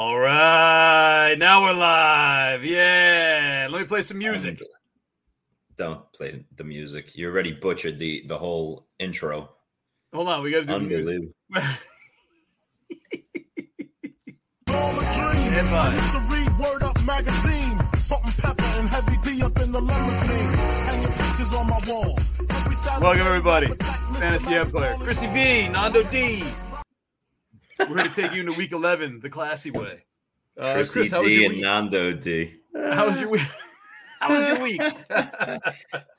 All right, now we're live. Yeah, let me play some oh music. Don't play the music. You already butchered the the whole intro. Hold on, we got to do. Unbelievable. Stand by. used to read Word Up magazine. Salt-N-Pepa and heavy D up in the limousine. Hanging pictures on my wall. Every Saturday, Welcome everybody. Fantasy Empire. Chrissy B, Nando D. We're going to take you into Week 11 the classy way. Uh, Chrissy Chris, how was D your and week? Nando D. How was your week? How was your week?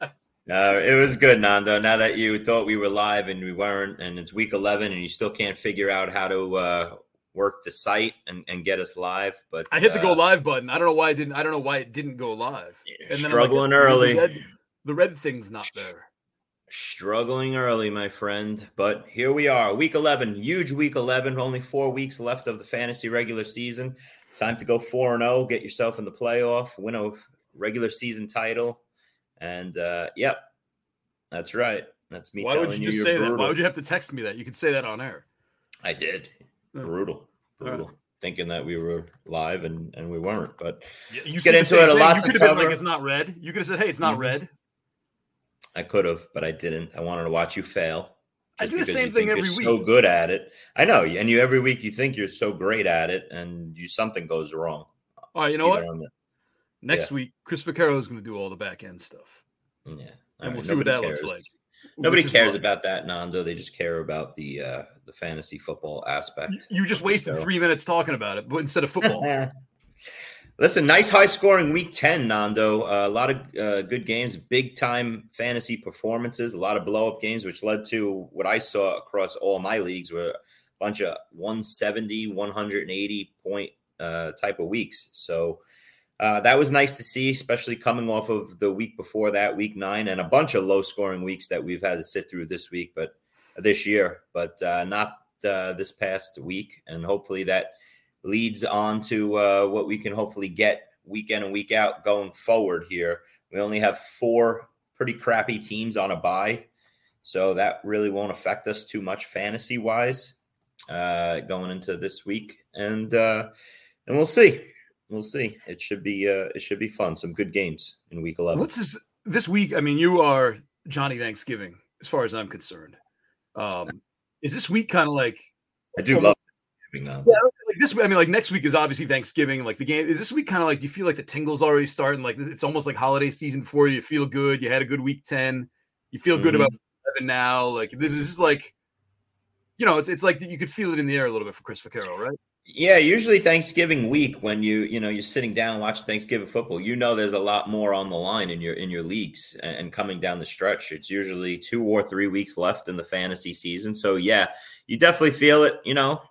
Uh, it was good, Nando. Now that you thought we were live and we weren't, and it's week 11 and you still can't figure out how to uh, work the site and, and get us live. But I hit the go uh, live button. I don't know why it didn't. I don't know why it didn't go live. And then like, struggling early. The red, the red thing's not there. Struggling early, my friend. But here we are, week 11, huge week 11. Only four weeks left of the fantasy regular season. Time to go 4 and 0, get yourself in the playoff, win a regular season title. And uh, yep, that's right. That's me Why would you just say that? Why would you have to text me that? You could say that on air. I did. Brutal. Right. Brutal. Thinking that we were live and, and we weren't. But You get into it. A lot You to could have been like, "It's not red." You could have said, "Hey, it's not Mhm. red." I could have, but I didn't. I wanted to watch you fail. I do the same thing every you're week. So good at it. I know, and you every week you think you're so great at it, and you something goes wrong. All right, you know what? the- Next yeah. week, Chris Vaccaro is going to do all the back end stuff, yeah, All and we'll see what nobody that looks like. Nobody cares about that, Nando. They just care about the uh the fantasy football aspect. You- You just wasted three minutes talking about it, but instead of football. Listen, nice high scoring week 10, Nando. Uh, a lot of uh, good games, big time fantasy performances, a lot of blow up games, which led to what I saw across all my leagues were a bunch of 170, 180 point uh, type of weeks. So uh, that was nice to see, especially coming off of the week before that, week nine, and a bunch of low scoring weeks that we've had to sit through this week, but this year, but uh, not uh, this past week. And hopefully that leads on to uh, what we can hopefully get week in and week out going forward here. We only have four pretty crappy teams on a bye, so that really won't affect us too much fantasy wise uh, going into this week, and uh, and we'll see. We'll see. It should be uh, it should be fun. Some good games in week eleven. What's this this week? I mean, you are Johnny Thanksgiving, as far as I'm concerned. Um, is this week kind of like I do love. Yeah, like this. I mean, like next week is obviously Thanksgiving. Like the game is this week kind of like do you feel like the tingles already starting? Like it's almost like holiday season for you. You feel good. You had a good week ten. You feel good Mhm. about seven now. Like this is just like, you know, it's it's like you could feel it in the air a little bit for Chris Vaccaro, right? Yeah, usually Thanksgiving week when you you know you're sitting down watching Thanksgiving football, you know there's a lot more on the line in your in your leagues and, and coming down the stretch. It's usually two or three weeks left in the fantasy season, so yeah, you definitely feel it. You know,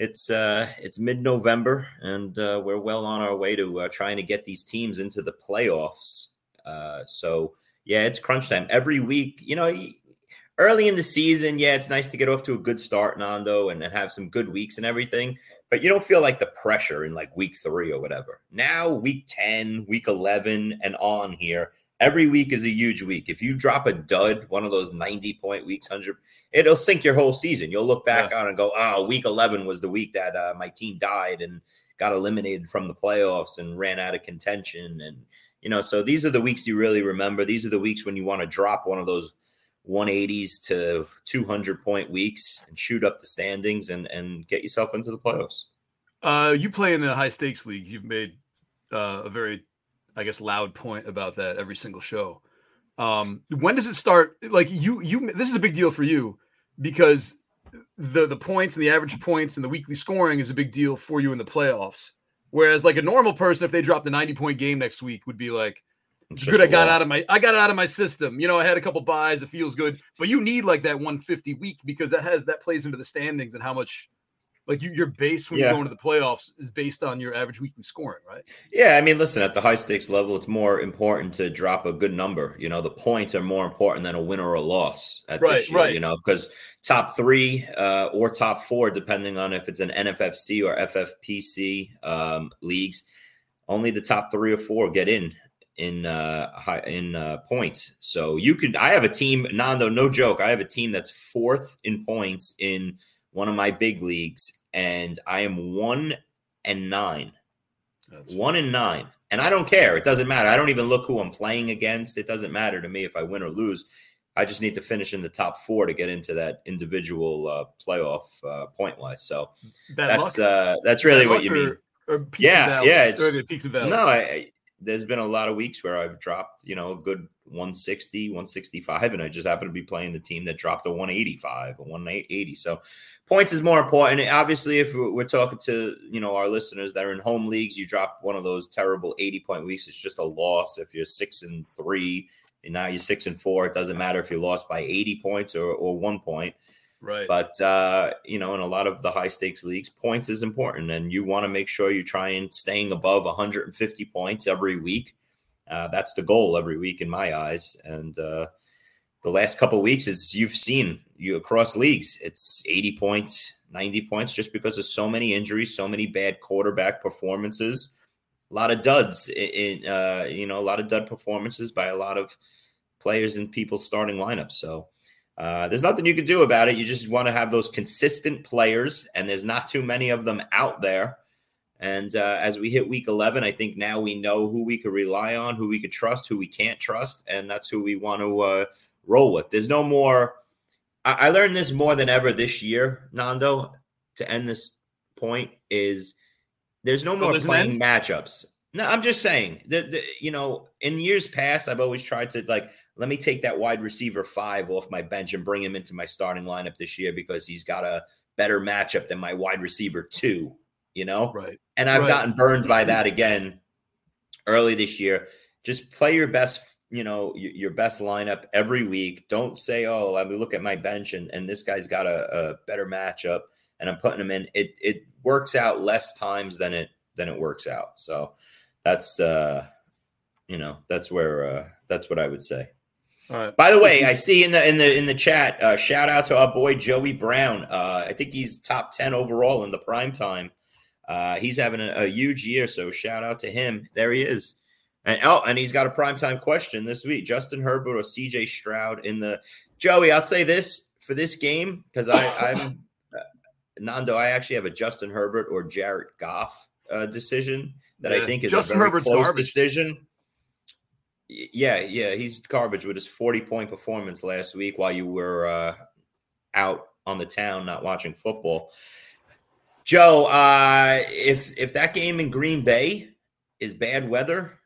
it's uh it's mid November and uh, we're well on our way to uh, trying to get these teams into the playoffs. Uh, so yeah, it's crunch time every week. You know. Early in the season, yeah, it's nice to get off to a good start, Nando, and, and have some good weeks and everything but you don't feel like the pressure in like week three or whatever. Now, week 10, week 11, and on here, every week is a huge week. If you drop a dud, one of those 90 point weeks, 100, it'll sink your whole season. You'll look back on and go, oh, week 11 was the week that uh, my team died and got eliminated from the playoffs and ran out of contention. And, you know, so these are the weeks you really remember. These are the weeks when you want to drop one of those 180s to 200 point weeks and shoot up the standings and and get yourself into the playoffs. Uh, you play in the high stakes leagues. You've made uh, a very, I guess, loud point about that every single show. Um, when does it start? Like you, you. This is a big deal for you because the the points and the average points and the weekly scoring is a big deal for you in the playoffs. Whereas, like a normal person, if they drop the ninety point game next week, would be like, It's good i got out of my i got it out of my system you know i had a couple buys it feels good but you need like that 150 week because that has that plays into the standings and how much like you, your base when Yeah. you go into the playoffs is based on your average weekly scoring right Yeah, I mean, listen, at the high stakes level, it's more important to drop a good number. You know, the points are more important than a win or a loss at Right, this year, right. you know, because top three uh, or top four, depending on if it's an NFFC or FFPC um, leagues, only the top three or four get in in uh high in uh points so you could i have a team nando no joke i have a team that's fourth in points in one of my big leagues and i am one and nine. That's One and nine. And I don't care. It doesn't matter. I don't even look who I'm playing against. It doesn't matter to me if I win or lose. I just need to finish in the top four to get into that individual uh, playoff uh, point wise. So bad that's uh, that's really Bad what you mean. Or peaks Yeah, yeah, it's- peaks and valleys. No, I, there's been a lot of weeks where I've dropped, you know, a good 160, 165, and I just happen to be playing the team that dropped a 185, a 180. So points is more important. Obviously, if we're talking to, you know, our listeners that are in home leagues, you drop one of those terrible 80 point weeks, it's just a loss. If you're six and three, and now you're six and four, it doesn't matter if you lost by 80 points or, or one point. Right. But uh, you know, in a lot of the high stakes leagues, points is important, and you want to make sure you try and staying above 150 points every week. Uh, that's the goal every week in my eyes. And uh, the last couple weeks, as you've seen, you across leagues, it's 80 points, 90 points, just because of so many injuries, so many bad quarterback performances, a lot of duds in, uh, you know, a lot of dud performances by a lot of players in people's starting lineups. So. Uh, there's nothing you can do about it. You just want to have those consistent players, and there's not too many of them out there. And uh, as we hit week 11, I think now we know who we could rely on, who we could trust, who we can't trust, and that's who we want to uh, roll with. There's no more. I-, I learned this more than ever this year, Nando. To end this point, is there's no more there's playing matchups. No, I'm just saying that you know, in years past, I've always tried to like let me take that wide receiver five off my bench and bring him into my starting lineup this year because he's got a better matchup than my wide receiver two. You know, right. and I've Right. gotten burned by that again early this year. Just play your best, you know, your, best lineup every week. Don't say, "Oh, let me look at my bench and, and this guy's got a, a better matchup and I'm putting him in." It it works out less times than it than it works out. So that's uh, you know, that's where uh, that's what I would say. Right. By the way, I see in the in the in the chat, uh, shout out to our boy Joey Brown. Uh, I think he's top ten overall in the prime time. Uh, he's having a, a huge year, so shout out to him. There he is. And oh, and he's got a primetime question this week: Justin Herbert or C.J. Stroud in the Joey. I'll say this for this game because I'm uh, Nando. I actually have a Justin Herbert or Jared Goff uh, decision that I think is Justin a very Herbert's close garbage. decision. Yeah, yeah, he's garbage with his 40 point performance last week while you were uh, out on the town not watching football. Joe, uh, if if that game in Green Bay is bad weather,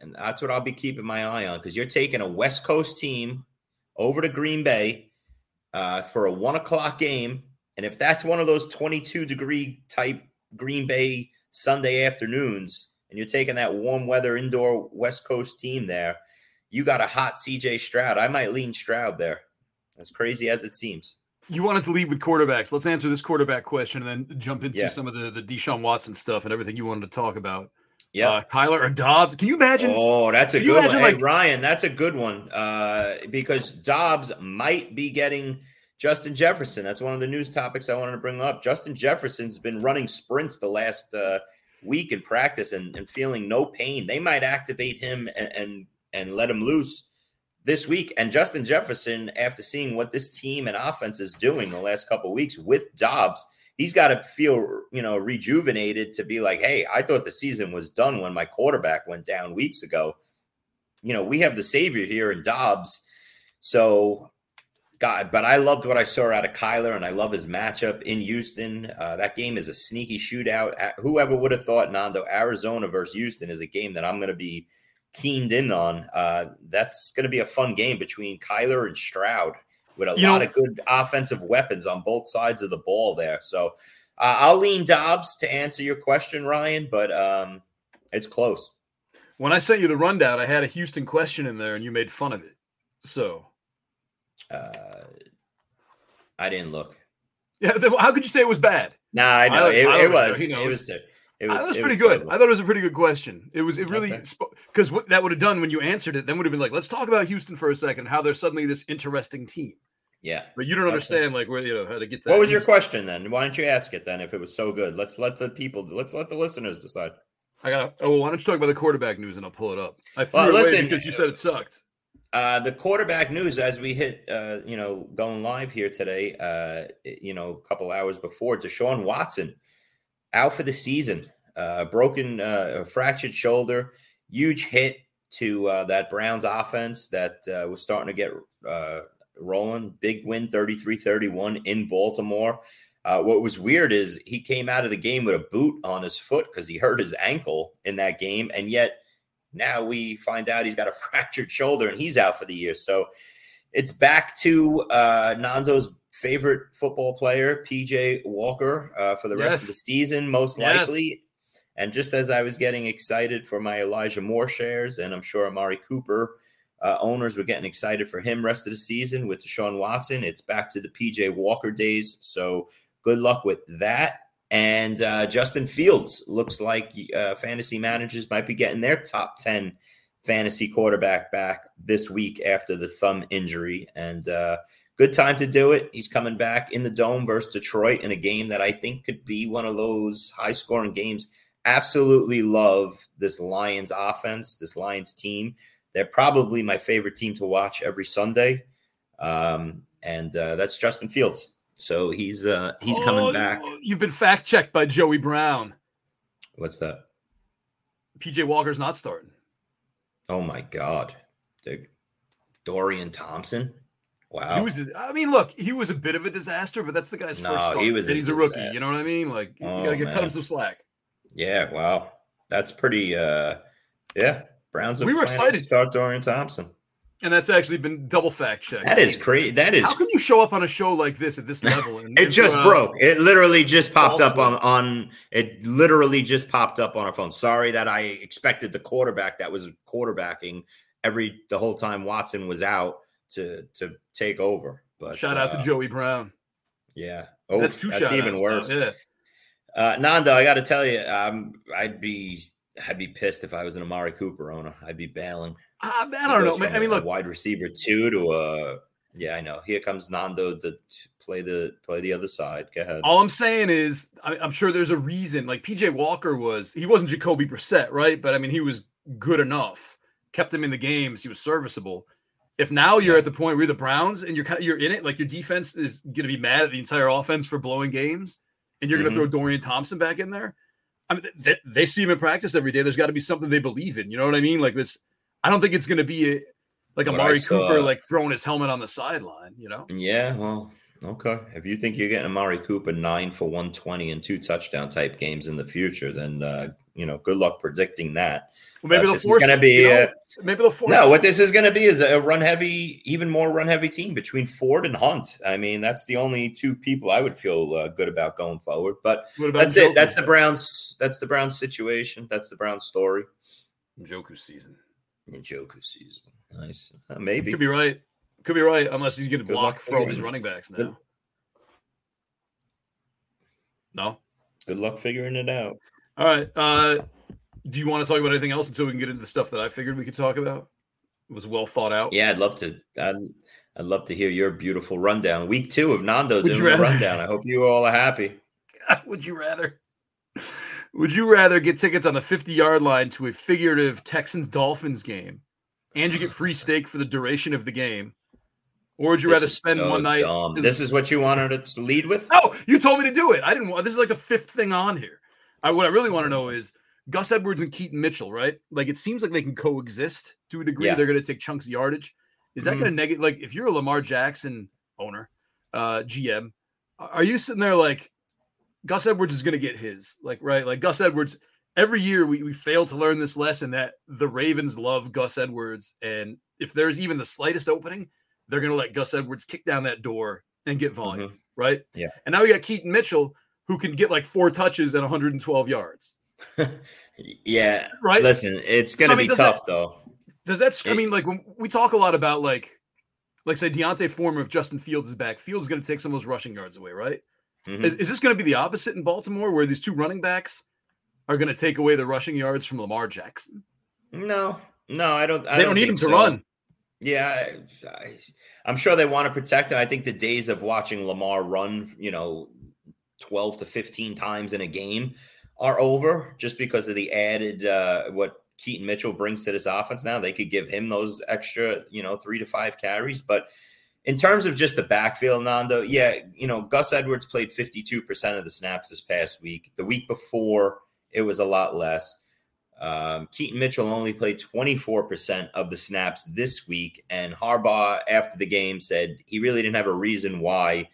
and that's what I'll be keeping my eye on because you're taking a West Coast team over to Green Bay uh, for a one o'clock game, and if that's one of those 22 degree type Green Bay Sunday afternoons, and you're taking that warm weather indoor West Coast team there, you got a hot CJ Stroud. I might lean Stroud there. As crazy as it seems. You wanted to lead with quarterbacks. Let's answer this quarterback question and then jump into Yeah. some of the the Deshaun Watson stuff and everything you wanted to talk about. Yeah. Uh, Kyler or Dobbs? Can you imagine? Oh, that's a good one. Hey, like- Ryan, that's a good one. Uh, because Dobbs might be getting Justin Jefferson. That's one of the news topics I wanted to bring up. Justin Jefferson's been running sprints the last uh, week in practice and, and feeling no pain. They might activate him and, and and let him loose this week. And Justin Jefferson, after seeing what this team and offense is doing the last couple weeks with Dobbs, he's got to feel you know rejuvenated to be like, hey, I thought the season was done when my quarterback went down weeks ago. You know, we have the savior here in Dobbs. So, God, but I loved what I saw out of Kyler, and I love his matchup in Houston. Uh, that game is a sneaky shootout. Whoever would have thought, Nando, Arizona versus Houston is a game that I'm going to be keened in on. Uh, that's going to be a fun game between Kyler and Stroud with a You lot know- of good offensive weapons on both sides of the ball there. So uh, I'll lean Dobbs to answer your question, Ryan, but um, it's close. When I sent you the rundown, I had a Houston question in there and you made fun of it. So, Uh, I didn't look. yeah, how could you say it was bad? Nah, I know Tyler- it, Tyler it was there. was. It was. It was. that was it pretty good. terrible. I thought it was a pretty good question. It was. It really Okay. because what that would have done when you answered it, then would have been like, let's talk about Houston for a second. How they're suddenly this interesting team, Yeah. but you don't Okay. understand like where you know how to get that. What was your question then? Why don't you ask it then? If it was so good, let's let the people. Let's let the listeners decide. I got. Oh, well, why don't you talk about the quarterback news and I'll pull it up. I threw Well, it away because you said it sucked. Uh, the quarterback news as we hit, uh, you know, going live here today, uh, you know, a couple hours before, Deshaun Watson out for the season. uh, broken, uh, fractured shoulder, huge hit to uh, that Browns offense that uh, was starting to get uh, rolling. Big win, 33 31 in Baltimore. Uh, what was weird is he came out of the game with a boot on his foot because he hurt his ankle in that game. And yet now we find out he's got a fractured shoulder and he's out for the year. So it's back to uh, Nando's favorite football player, PJ Walker, uh, for the rest of the season, most Yes. likely. And just as I was getting excited for my Elijah Moore shares, and I'm sure Amari Cooper uh, owners were getting excited for him rest of the season with Deshaun Watson, it's back to the PJ Walker days. So good luck with that. And uh, Justin Fields looks like uh, fantasy managers might be getting their top 10 fantasy quarterback back this week after the thumb injury. And uh, good time to do it. He's coming back in the dome versus Detroit in a game that I think could be one of those high scoring games. Absolutely love this Lions offense, this Lions team. They're probably my favorite team to watch every Sunday. Um, and uh, that's Justin Fields. So he's uh, he's coming Oh, back. You've been fact checked by Joey Brown. What's that? PJ Walker's not starting. Oh my God, Dude. Dorian Thompson. Wow. He was. I mean, look, he was a bit of a disaster, but that's the guy's No, first start. he was and a he's a rookie. disaster. You know what I mean? Like you Oh, gotta get cut him some slack. Yeah, wow. That's pretty uh yeah. Browns We were excited to start Dorian Thompson. And that's actually been double fact checked. That is crazy. That is How can you show up on a show like this at this level? And, it and just throw broke. It literally just popped up on on it literally just popped up on our phone. Sorry that I expected the quarterback that was quarterbacking every the whole time Watson was out to to take over. But Shout out to uh, Joey Brown. Yeah. Oh, that's that's, two shout even worse. Yeah. Uh, Nando, I got to tell you, um, I'd be I'd be pissed if I was an Amari Cooper owner. I'd be bailing. I, I don't know. man. I mean, look, wide receiver two to a yeah, I know. Here comes Nando to play the play the other side. Go ahead. all I'm saying is, I, I'm sure there's a reason. Like PJ Walker was, he wasn't Jacoby Brissett, right? But I mean, he was good enough, kept him in the games. He was serviceable. If now you're at the point where you're the Browns and you're kind of you're in it, like your defense is going to be mad at the entire offense for blowing games, and you're going to mm-hmm. throw Dorian Thompson back in there. I mean, they, they see him in practice every day. There's got to be something they believe in. You know what I mean? Like this. I don't think it's going to be a, like What I Amari Cooper like throwing his helmet on the sideline. You know? Yeah, well, okay. If you think you're getting Amari Cooper nine for one twenty and two touchdown type games in the future, then uh, you know, good luck predicting that. Well, maybe Uh, they'll this is gonna be, you know? uh, maybe they'll force. No, what this is going to be is a run heavy, even more run heavy team between Ford and Hunt. I mean, that's the only two people I would feel uh, good about going forward. But What about that's it. That's the Browns. That's the Browns situation. That's the Browns story. Njoku season. Njoku season. Nice. Uh, maybe. Could be right. Could be right, unless he's getting blocked for all these running backs Good- now. No. Good luck figuring it out. All right. Uh, do you want to talk about anything else until we can get into the stuff that I figured we could talk about? It was well thought out. Yeah, I'd love to. I'd, I'd love to hear your beautiful rundown. Week two of Nando Would doing the rundown. I hope you all are happy. Would you rather? Would you rather get tickets on the 50 yard line to a figurative Texans Dolphins game and you get free steak for the duration of the game? Or would you This rather spend so one night? dumb. This- is what you wanted to lead with. No, you told me to do it. I didn't want this is like the fifth thing on here. I, what I really want to know is Gus Edwards and Keaton Mitchell, right? Like it seems like they can coexist to a degree. Yeah. They're going to take chunks of yardage. Is that Mhm. going to negate? Like if you're a Lamar Jackson owner, uh, GM, are you sitting there like Gus Edwards is going to get his? Like right? Like Gus Edwards. Every year we, we fail to learn this lesson that the Ravens love Gus Edwards, and if there's even the slightest opening, they're going to let Gus Edwards kick down that door and get volume, mm-hmm. right? Yeah. And now we got Keaton Mitchell who can get like four touches and 112 yards, Yeah. right? Listen, it's going So, to I mean, be tough though. Does that? I mean, like when we talk a lot about like, like say D'Onta Foreman, if Justin Fields is back, Fields is going to take some of those rushing yards away, right? Mhm. Is, is this going to be the opposite in Baltimore, where these two running backs are going to take away the rushing yards from Lamar Jackson? No, no, I don't. I they don't, need him to so. run. Yeah, I, I'm sure they want to protect him. I think the days of watching Lamar run, you know, 12 to 15 times in a game are over just because of the added uh, what Keaton Mitchell brings to this offense now. They could give him those extra, you know, three to five carries. But in terms of just the backfield, Nando, yeah, you know, Gus Edwards played 52% of the snaps this past week. The week before, it was a lot less. Um, Keaton Mitchell only played 24% of the snaps this week, and Harbaugh, after the game, said he really didn't have a reason why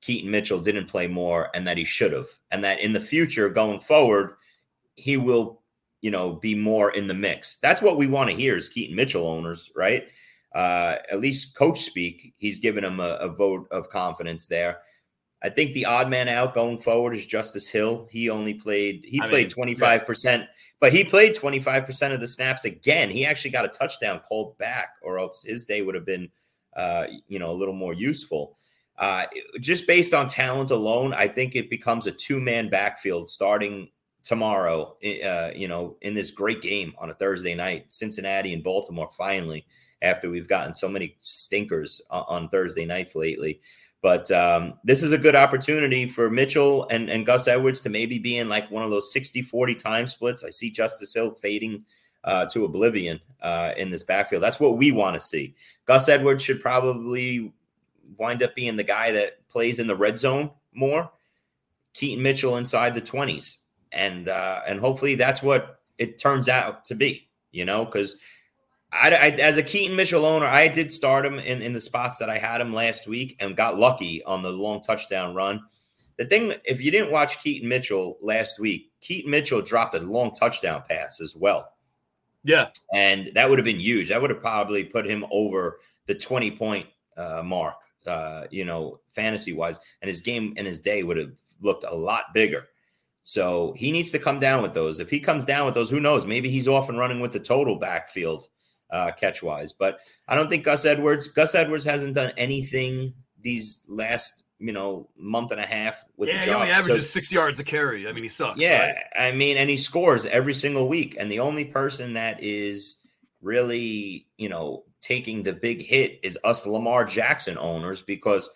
Keaton Mitchell didn't play more and that he should have. And that in the future, going forward, he will, you know, be more in the mix. That's what we want to hear as Keaton Mitchell owners, right? Uh, at least coach speak, he's given him a, a vote of confidence there. I think the odd man out going forward is Justice Hill. He only played he I played twenty five percent, but he played twenty five percent of the snaps again. He actually got a touchdown called back, or else his day would have been, uh, you know, a little more useful. Uh, just based on talent alone, I think it becomes a two man backfield starting tomorrow. Uh, you know, in this great game on a Thursday night, Cincinnati and Baltimore. Finally, after we've gotten so many stinkers on, Thursday nights lately. But um, this is a good opportunity for Mitchell and, and Gus Edwards to maybe be in like one of those 60 40 time splits. I see Justice Hill fading uh, to oblivion uh, in this backfield. That's what we want to see. Gus Edwards should probably wind up being the guy that plays in the red zone more. Keaton Mitchell inside the 20s. And uh, and hopefully that's what it turns out to be, you know, because I, I, as a Keaton Mitchell owner, I did start him in, in the spots that I had him last week and got lucky on the long touchdown run. The thing, if you didn't watch Keaton Mitchell last week, Keaton Mitchell dropped a long touchdown pass as well. Yeah. And that would have been huge. That would have probably put him over the 20 point uh, mark, uh, you know, fantasy wise. And his game and his day would have looked a lot bigger. So he needs to come down with those. If he comes down with those, who knows? Maybe he's off and running with the total backfield uh, catch wise. But I don't think Gus Edwards. Gus Edwards hasn't done anything these last you know month and a half with yeah, the job. he only averages so, six yards a carry. I mean, he sucks. Yeah, right? I mean, and he scores every single week. And the only person that is really you know taking the big hit is us Lamar Jackson owners because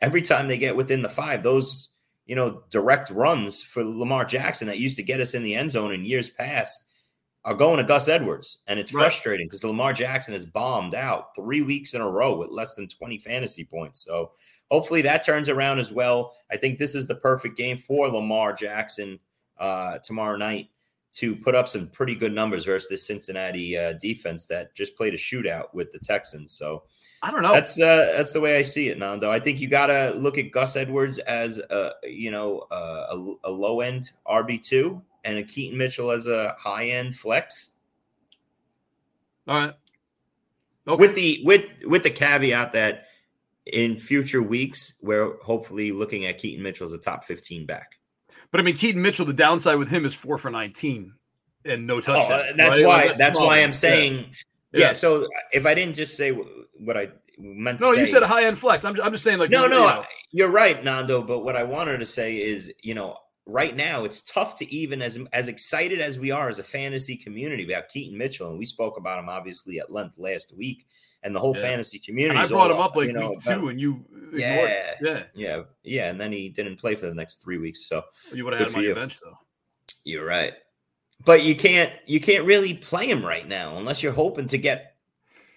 every time they get within the five, those you know direct runs for Lamar Jackson that used to get us in the end zone in years past are going to Gus Edwards. And it's right. frustrating because Lamar Jackson has bombed out three weeks in a row with less than 20 fantasy points. So hopefully that turns around as well. I think this is the perfect game for Lamar Jackson uh, tomorrow night to put up some pretty good numbers versus this Cincinnati uh, defense that just played a shootout with the Texans. So I don't know. That's uh, that's the way I see it, Nando. I think you got to look at Gus Edwards as a you know a, a low end RB two, and a Keaton Mitchell as a high end flex. All right. Okay. With the with with the caveat that in future weeks, we're hopefully looking at Keaton Mitchell as a top 15 back. But I mean, Keaton Mitchell, the downside with him is four for 19 and no touchdown. Oh, uh, that's right? why that's, that's why I'm saying yeah. Yeah. yeah. So if I didn't just say what I meant no, say, you said a high end flex. I'm, I'm just saying like no, no, you know. you're right, Nando. But what I wanted to say is, you know, right now it's tough to even as as excited as we are as a fantasy community about Keaton Mitchell, and we spoke about him obviously at length last week, and the whole yeah. fantasy community. And I brought all, him up like you know, week two, and you yeah, yeah, yeah, yeah, and then he didn't play for the next three weeks. So you would have had him on your bench though. You're right, but you can't you can't really play him right now unless you're hoping to get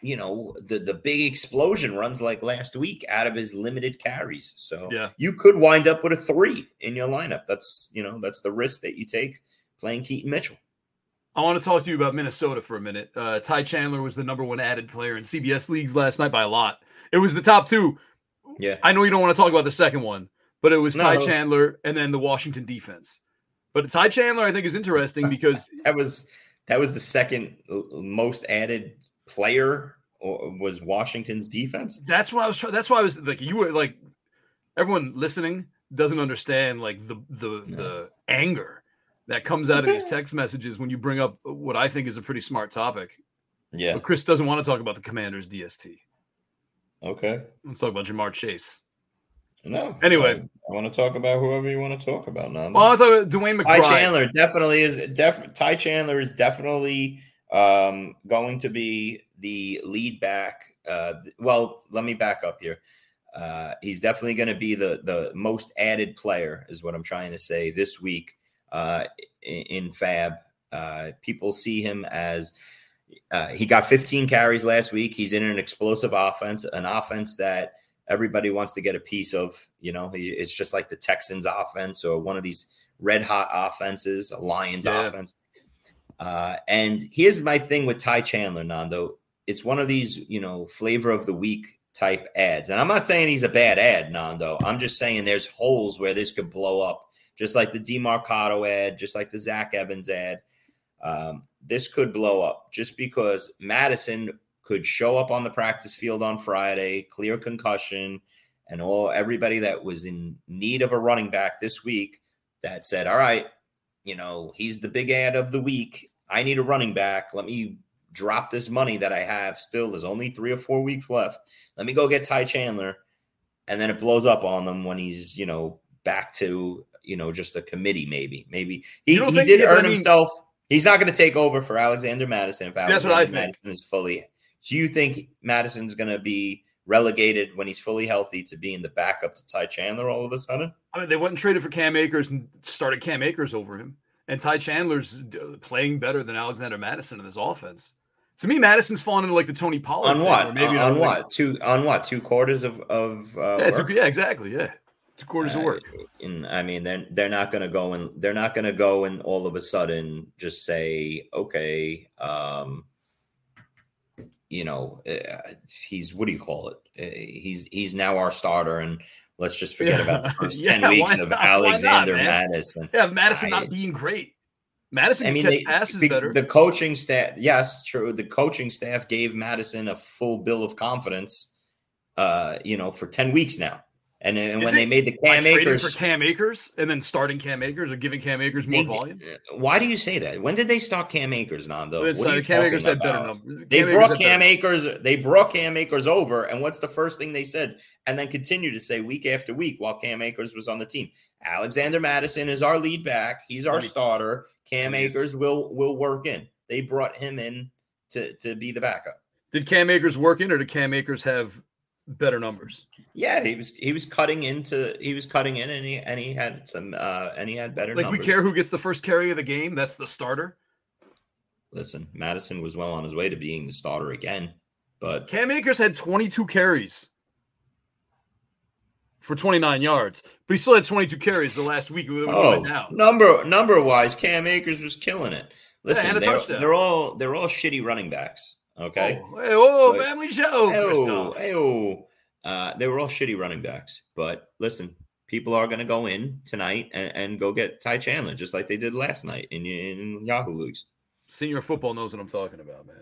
you know the the big explosion runs like last week out of his limited carries. So yeah. you could wind up with a three in your lineup. That's you know that's the risk that you take playing Keaton Mitchell. I want to talk to you about Minnesota for a minute. Uh, Ty Chandler was the number one added player in CBS leagues last night by a lot. It was the top two. Yeah, I know you don't want to talk about the second one, but it was no. Ty Chandler and then the Washington defense. But Ty Chandler, I think, is interesting because that was that was the second most added player was Washington's defense. That's what I was trying. That's why I was like, you were like, everyone listening doesn't understand like the the no. the anger that comes out of these text messages when you bring up what I think is a pretty smart topic. Yeah, but Chris doesn't want to talk about the Commanders' DST. Okay, let's talk about Ja'Marr Chase. No. Anyway, I, I, want to talk about whoever you want to talk about now. Well, oh, I was talking about DeWayne McBride. Ty Chandler definitely is. Def, Ty Chandler is definitely um, going to be the lead back. Uh, well, let me back up here. Uh, he's definitely going to be the the most added player, is what I'm trying to say this week uh, in, in Fab. Uh, people see him as uh, he got 15 carries last week. He's in an explosive offense, an offense that everybody wants to get a piece of. You know, he, it's just like the Texans offense or one of these red hot offenses, a Lions Yeah. offense. Uh, and here's my thing with Ty Chandler, Nando. It's one of these, you know, flavor of the week type ads. And I'm not saying he's a bad ad, Nando. I'm just saying there's holes where this could blow up, just like the Demarcado ad, just like the Zach Evans ad. Um, this could blow up just because Mattison could show up on the practice field on Friday, clear concussion, and all everybody that was in need of a running back this week that said, All right, you know, he's the big ad of the week. I need a running back. Let me drop this money that I have still. There's only three or four weeks left. Let me go get Ty Chandler. And then it blows up on them when he's, you know, back to, you know, just a committee, maybe. Maybe he, he did I earn himself. He's not going to take over for Alexander Mattison if See, that's what I Alexander think. Mattison is fully. Do you think Mattison's going to be relegated when he's fully healthy to being the backup to Ty Chandler all of a sudden? I mean, they went and traded for Cam Akers and started Cam Akers over him. And Ty Chandler's playing better than Alexander Mattison in this offense. To me, Mattison's fallen into like the Tony Pollard on what? maybe on not what? Two on what? Two quarters of of uh, Yeah, work? two, yeah, exactly. Yeah, two quarters of Uh, work. And I mean, they're they're not going to go and they're not going to go and all of a sudden just say, okay, um, you know, uh, he's what do you call it? Uh, he's he's now our starter, and let's just forget Yeah. about the first Yeah, ten weeks of not? Why not, Alexander? Mattison. Yeah, Mattison I- not being great. Mattison I mean, they, passes be- better. the coaching staff, yes, true. The coaching staff gave Mattison a full bill of confidence, uh, you know, for ten weeks now. And then Is when they made the Cam trading Akers, for Cam Akers and then starting Cam Akers or giving Cam Akers more they- volume. why do you say that? When did they start Cam Akers, Nando? It's, What are uh, you Cam Akers had better numbers. They Cam brought had Cam Akers. They brought Cam Akers over, and what's the first thing they said? And then continue to say week after week while Cam Akers was on the team. Alexander Mattison is our lead back. He's our me- starter. Cam Jeez. Akers will will work in. They brought him in to to be the backup. Did Cam Akers work in, or did Cam Akers have better numbers? Yeah, he was he was cutting into he was cutting in, and he and he had some uh and he had better Like numbers. we care who gets the first carry of the game. That's the starter. Listen, Mattison was well on his way to being the starter again, but Cam Akers had 22 carries for 29 yards, but he still had 22 carries the last week. Oh, number number wise, Cam Akers was killing it. Listen, a they're, they're all they're all shitty running backs. Okay. Oh, hey, oh, family show. Oh, Christoph. Uh, they were all shitty running backs. But listen, people are going to go in tonight and, and go get Ty Chandler, just like they did last night in, in Yahoo leagues. Senior football knows what I'm talking about, man.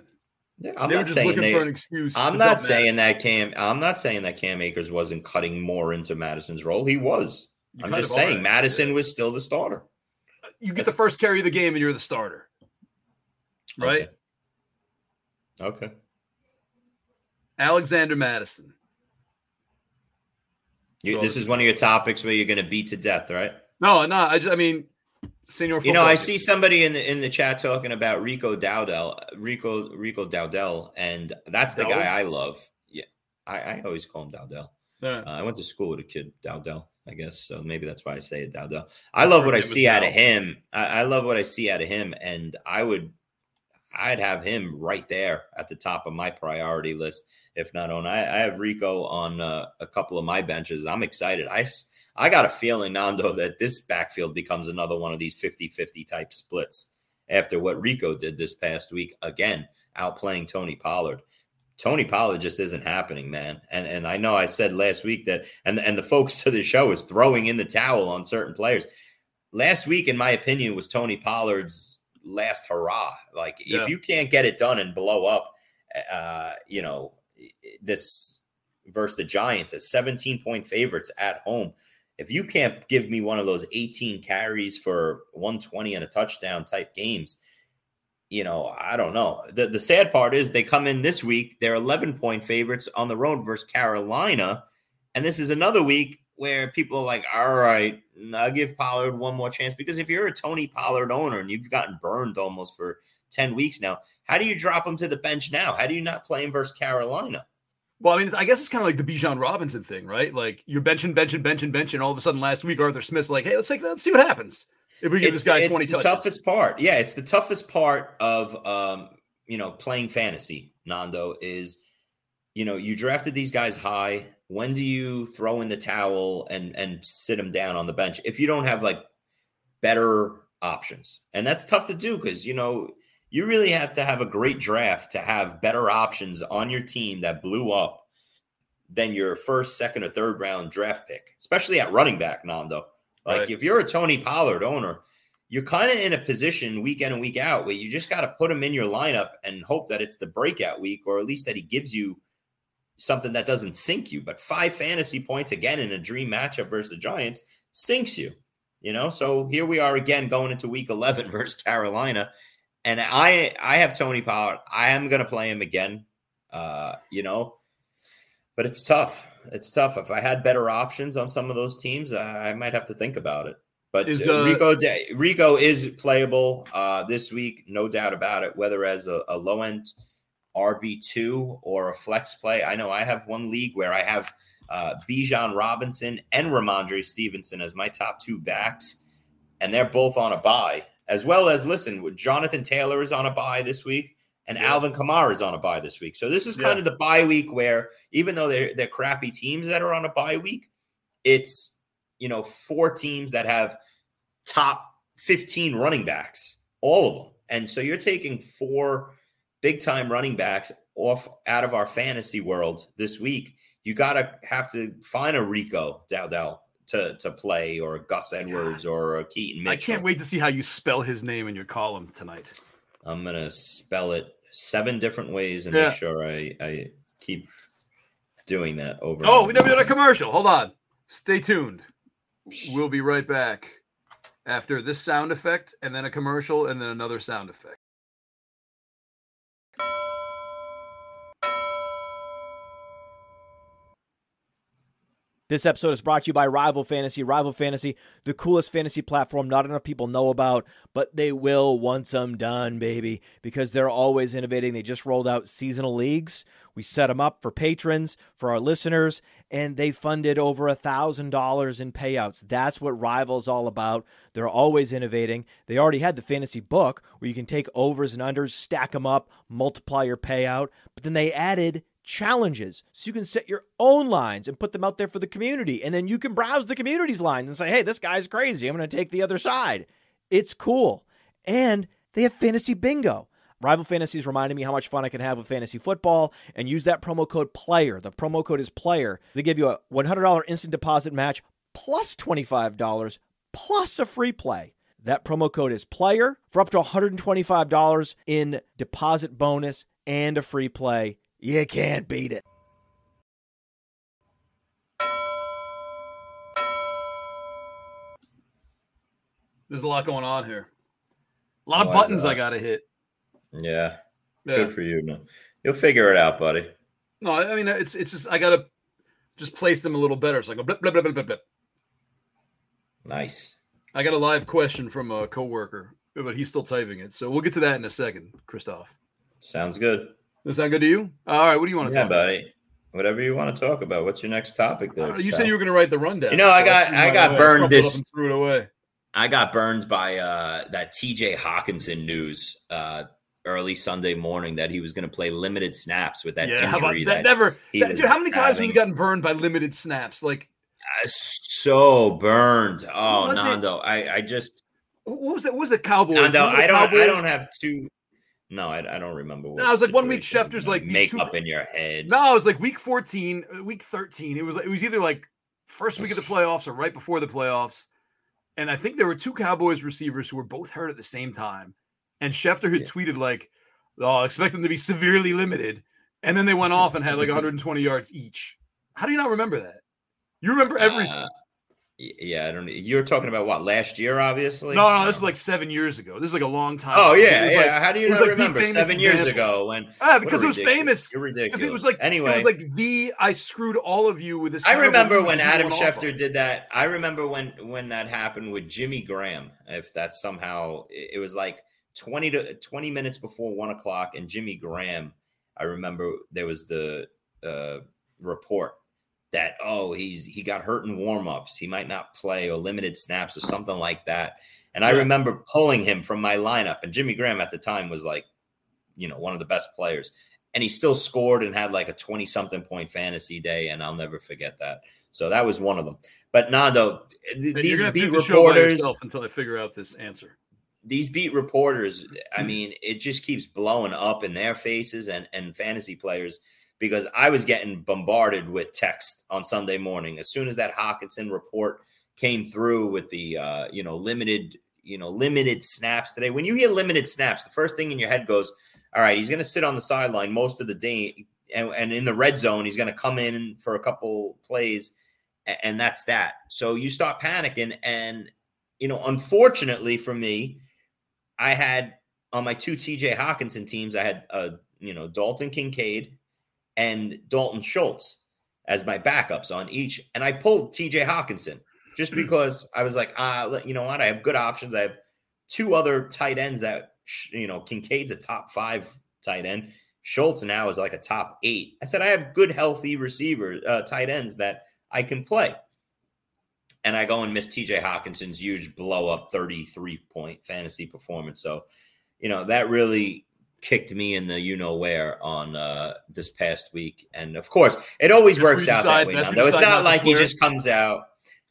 Yeah, I'm they not just saying looking they, for an excuse. I'm not saying Mattison. that Cam. I'm not saying that Cam Akers wasn't cutting more into Mattison's role. He was. You I'm just saying Mattison yeah. was still the starter. You get the first carry of the game, and you're the starter, right? Okay. okay. Alexander Mattison. You, this is one of your topics where you're going to beat to death, right? No, no. I, just, I mean, senior. You know, I see somebody in the in the chat talking about Rico Dowdell, Rico Rico Dowdell, and that's the Dowdell? guy I love. Yeah, I, I always call him Dowdell. Yeah. Uh, I went to school with a kid, Dowdell, I guess, so maybe that's why I say it, Dowdell. I love what I see out of him. I, I love what I see out of him, and I would, I'd have him right there at the top of my priority list, if not on. I, I have Rico on uh, a couple of my benches. I'm excited. I I got a feeling, Nando, that this backfield becomes another one of these 50-50 type splits after what Rico did this past week again, outplaying Tony Pollard. Tony Pollard just isn't happening, man. And and I know I said last week that and and the focus of the show is throwing in the towel on certain players. Last week, in my opinion, was Tony Pollard's last hurrah. Like Yeah. if you can't get it done and blow up, uh, you know this versus the Giants as 17 point favorites at home. If you can't give me one of those 18 carries for 120 and a touchdown type games, you know, I don't know. The the sad part is they come in this week, they're 11 point favorites on the road versus Carolina. And this is another week where people are like, all right, I'll give Pollard one more chance. Because if you're a Tony Pollard owner and you've gotten burned almost for 10 weeks now, how do you drop him to the bench now? How do you not play him versus Carolina? Well, I mean, I guess it's kind of like the Bijan Robinson thing, right? Like you're benching, benching, benching, benching. All of a sudden, last week Arthur Smith's like, "Hey, let's take let's see what happens if we give this guy it's 20 the touches." toughest part. Yeah, it's the toughest part of um, you know playing fantasy. Nando is, you know, you drafted these guys high. When do you throw in the towel and and sit them down on the bench if you don't have like better options. And that's tough to do because, you know, you really have to have a great draft to have better options on your team that blew up than your first, second, or third round draft pick, especially at running back, Nando. Like Right. if you're a Tony Pollard owner, you're kind of in a position week in and week out where you just got to put him in your lineup and hope that it's the breakout week, or at least that he gives you something that doesn't sink you. But five fantasy points again in a dream matchup versus the Giants sinks you. You know, so here we are again going into week 11 versus Carolina. And I I have Tony Pollard. I am going to play him again. Uh, you know, but it's tough. It's tough. If I had better options on some of those teams, I, I might have to think about it. But Is, uh, uh, Rico Rico is playable uh, this week, no doubt about it. Whether as a, a low end RB two or a flex play, I know I have one league where I have uh, Bijan Robinson and Rhamondre Stevenson as my top two backs, and they're both on a bye. As well as listen, Jonathan Taylor is on a bye this week, and Yeah. Alvin Kamara is on a bye this week. So this is kind Yeah. of the bye week where even though they're they're crappy teams that are on a bye week, it's you know four teams that have top 15 running backs, all of them. And so you're taking four big time running backs off out of our fantasy world this week. You gotta have to find a Rico Dowdell to to play or Gus Edwards or a Keaton Mitchell. I can't wait to see how you spell his name in your column tonight. I'm gonna spell it seven different ways and Yeah. make sure I, I keep doing that over. Oh, we never did a commercial. Hold on. Stay tuned. We'll be right back after this sound effect and then a commercial and then another sound effect. This episode is brought to you by Rival Fantasy. Rival Fantasy, the coolest fantasy platform not enough people know about, but they will once I'm done, baby, because they're always innovating. They just rolled out seasonal leagues. We set them up for patrons, for our listeners, and they funded over a $1,000 in payouts. That's what Rival's all about. They're always innovating. They already had the fantasy book where you can take overs and unders, stack them up, multiply your payout, but then they added challenges. So you can set your own lines and put them out there for the community. And then you can browse the community's lines and say hey this guy's crazy. I'm going to take the other side. It's cool. And they have fantasy bingo. Rival fantasy is reminding me how much fun i can have with fantasy football and use that promo code player. The promo code is player. They give you a $100 instant deposit match plus $25 plus a free play. That promo code is player for up to $125 in deposit bonus and a free play you can't beat it. There's a lot going on here. A lot oh, of Why is buttons I got to hit. Yeah, Yeah. good for you. No, you'll figure it out, buddy. No, I mean it's it's just I got to just place them a little better. So I go blip blip blip blip blip. blip. Nice. I got a live question from a coworker, but he's still typing it. So we'll get to that in a second, Christoph. Sounds good. Does that sound good to you? All right. What do you want to Yeah, talk about? Whatever you want to talk about. What's your next topic? There, you said you were going to write the rundown. You know, I got- I got burned this- threw it away. I got burned by uh, that TJ Hockenson news uh, early Sunday morning that he was going to play limited snaps with that yeah, how about injury. that? that Never. that- dude, how many times have you gotten burned by limited snaps? Like, Uh, so burned. Oh, was it? Nando, I, I just what was it? What was the Cowboys? Nando, I don't, I don't have two. No, I, I don't remember. What No, I was like, one week Schefter's like, these make two- up in your head. No, it was like week 14, uh, week 13. It was it was either like first week of the playoffs or right before the playoffs. And I think there were two Cowboys receivers who were both hurt at the same time. And Schefter had Yeah. tweeted like, "Oh, I expect them to be severely limited." And then they went off and had like 120 yards each. How do you not remember that? You remember everything. Uh, yeah, I don't. You're talking about what last year, obviously. no, no, this is like seven years ago. This is like a long time. Oh ago. yeah, yeah. like- How do you not like remember seven years ago when? ah, because it was ridiculous- famous. You're ridiculous. It was like anyway. it was like the I screwed all of you with this. I remember when Adam Schefter did that. I remember when when that happened with Jimmy Graham. If that somehow it it was like twenty to twenty minutes before one o'clock, and Jimmy Graham. I remember there was the uh, report that oh he's he got hurt in warmups. He might not play or limited snaps or something like that. And I remember pulling him from my lineup. And Jimmy Graham at the time was like, you know, one of the best players. And he still scored and had like a 20 something point fantasy day. And I'll never forget that. So that was one of them. But Nando, th- Hey, these beat the reporters, until I figure out this answer. these beat reporters, I hmm. mean, it just keeps blowing up in their faces and and fantasy players because I was getting bombarded with text on Sunday morning as soon as that Hockenson report came through with the uh, you know limited you know limited snaps today. When you hear limited snaps, the first thing in your head goes, "All right, he's going to sit on the sideline most of the day, and, and in the red zone, he's going to come in for a couple plays." a- And that's that. So you start panicking, and you know, unfortunately for me, I had on my two TJ Hockenson teams, I had uh, you know Dalton Kincaid and Dalton Schultz as my backups on each, and I pulled TJ Hockenson just because I was like, ah, you know what, I have good options. I have two other tight ends that you know Kincaid's a top five tight end. Schultz now is like a top eight. I said I have good, healthy receivers, uh, tight ends that I can play and I go and miss TJ Hockenson's huge blow up 33 point fantasy performance. So, you know, that really kicked me in the you know where on uh this past week. And of course, it always works out decide- that way. Now, though. It's not not like he just comes out.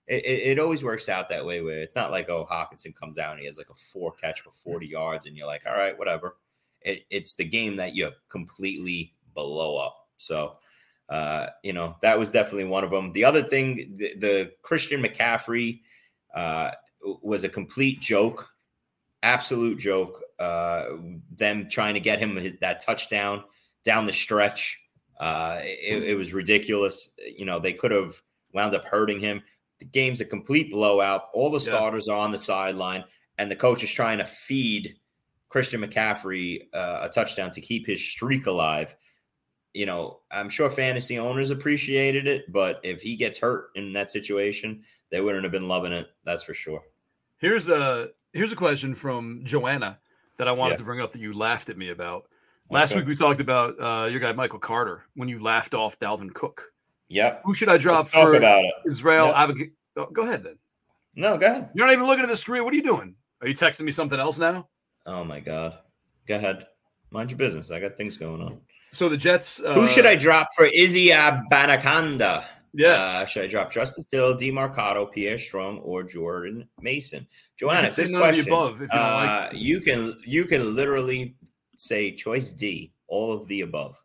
It, it, it always works out that way where it's not like, oh, Hockenson comes out and he has like a four catch for 40 yards, and you're like, all right, whatever. It, it's the game that you completely blow up. So, uh, you know, that was definitely one of them. The other thing, the, the Christian McCaffrey uh, was a complete joke, absolute joke. Uh, them trying to get him his- that touchdown down the stretch, uh, it, it was ridiculous. You know, they could have wound up hurting him. The game's a complete blowout. All the Yeah. starters are on the sideline, and the coach is trying to feed Christian McCaffrey uh, a touchdown to keep his streak alive you know, I'm sure fantasy owners appreciated it, but if he gets hurt in that situation, they wouldn't have been loving it. That's for sure. Here's a here's a question from Joanna that I wanted Yeah. to bring up that you laughed at me about. Last Okay. week we talked about uh, your guy Michael Carter when you laughed off Dalvin Cook. Yep. Who should I drop Let's for about it. Israel? Yeah. Abigail? Oh, go ahead then. No, go ahead. You're not even looking at the screen. What are you doing? Are you texting me something else now? Oh my God. Go ahead. Mind your business. I got things going on. So the Jets. Uh, Who should I drop for Izzy Abanikanda? Yeah, Uh, should I drop Justice Hill, DeMarcado, Pierre Strong, or Jordan Mason? Joanna, say none of the question. above if you don't like uh, this. you can you can literally say choice D, all of the above.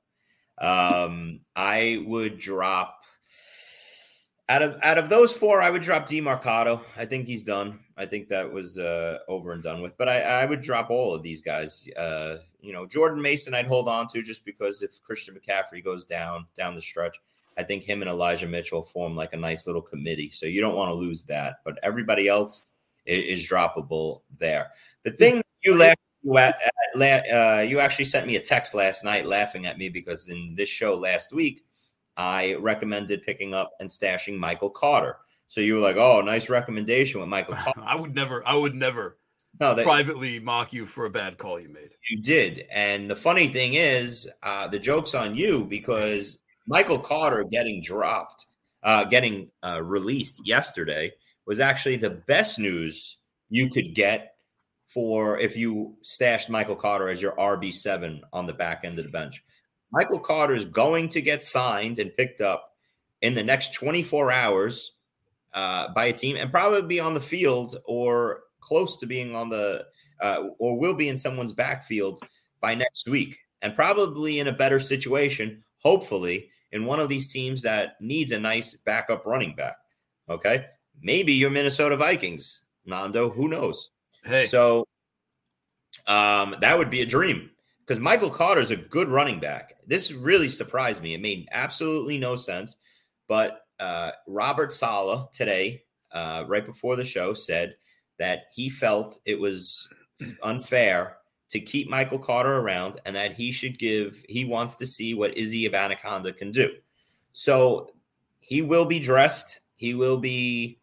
Um, I would drop out of out of those four. I would drop DeMarcado. I think he's done. I think that was uh, over and done with. But I, I would drop all of these guys. Uh, you know, Jordan Mason, I'd hold on to just because if Christian McCaffrey goes down down the stretch, I think him and Elijah Mitchell form like a nice little committee. So you don't want to lose that. But everybody else is, is droppable there. The thing you laughed uh, you actually sent me a text last night laughing at me because in this show last week, I recommended picking up and stashing Michael Carter. So you were like, "Oh, nice recommendation with Michael Carter." I would never. I would never No, that, privately mock you for a bad call you made. You did. And the funny thing is, uh, the joke's on you because Michael Carter getting dropped, uh, getting uh, released yesterday was actually the best news you could get for if you stashed Michael Carter as your RB7 on the back end of the bench. Michael Carter is going to get signed and picked up in the next 24 hours uh, by a team and probably be on the field or close to being on the uh, or will be in someone's backfield by next week and probably in a better situation, hopefully, in one of these teams that needs a nice backup running back. Okay. Maybe your Minnesota Vikings, Nando, who knows? Hey, So um, that would be a dream because Michael Carter is a good running back. This really surprised me. It made absolutely no sense. But uh, Robert Saleh today, uh, right before the show, said that he felt it was unfair to keep Michael Carter around and that he should give, he wants to see what Izzy Abanikanda can do. So he will be dressed. He will be,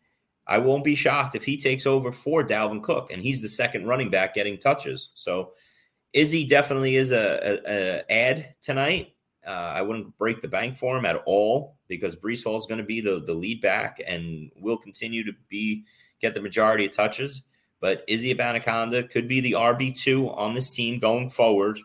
I won't be shocked if he takes over for Dalvin Cook and he's the second running back getting touches. So Izzy definitely is a, a, a ad tonight. Uh, I wouldn't break the bank for him at all because Breece Hall is going to be the, the lead back and will continue to be get the majority of touches. But Izzy Abanikanda could be the RB two on this team going forward,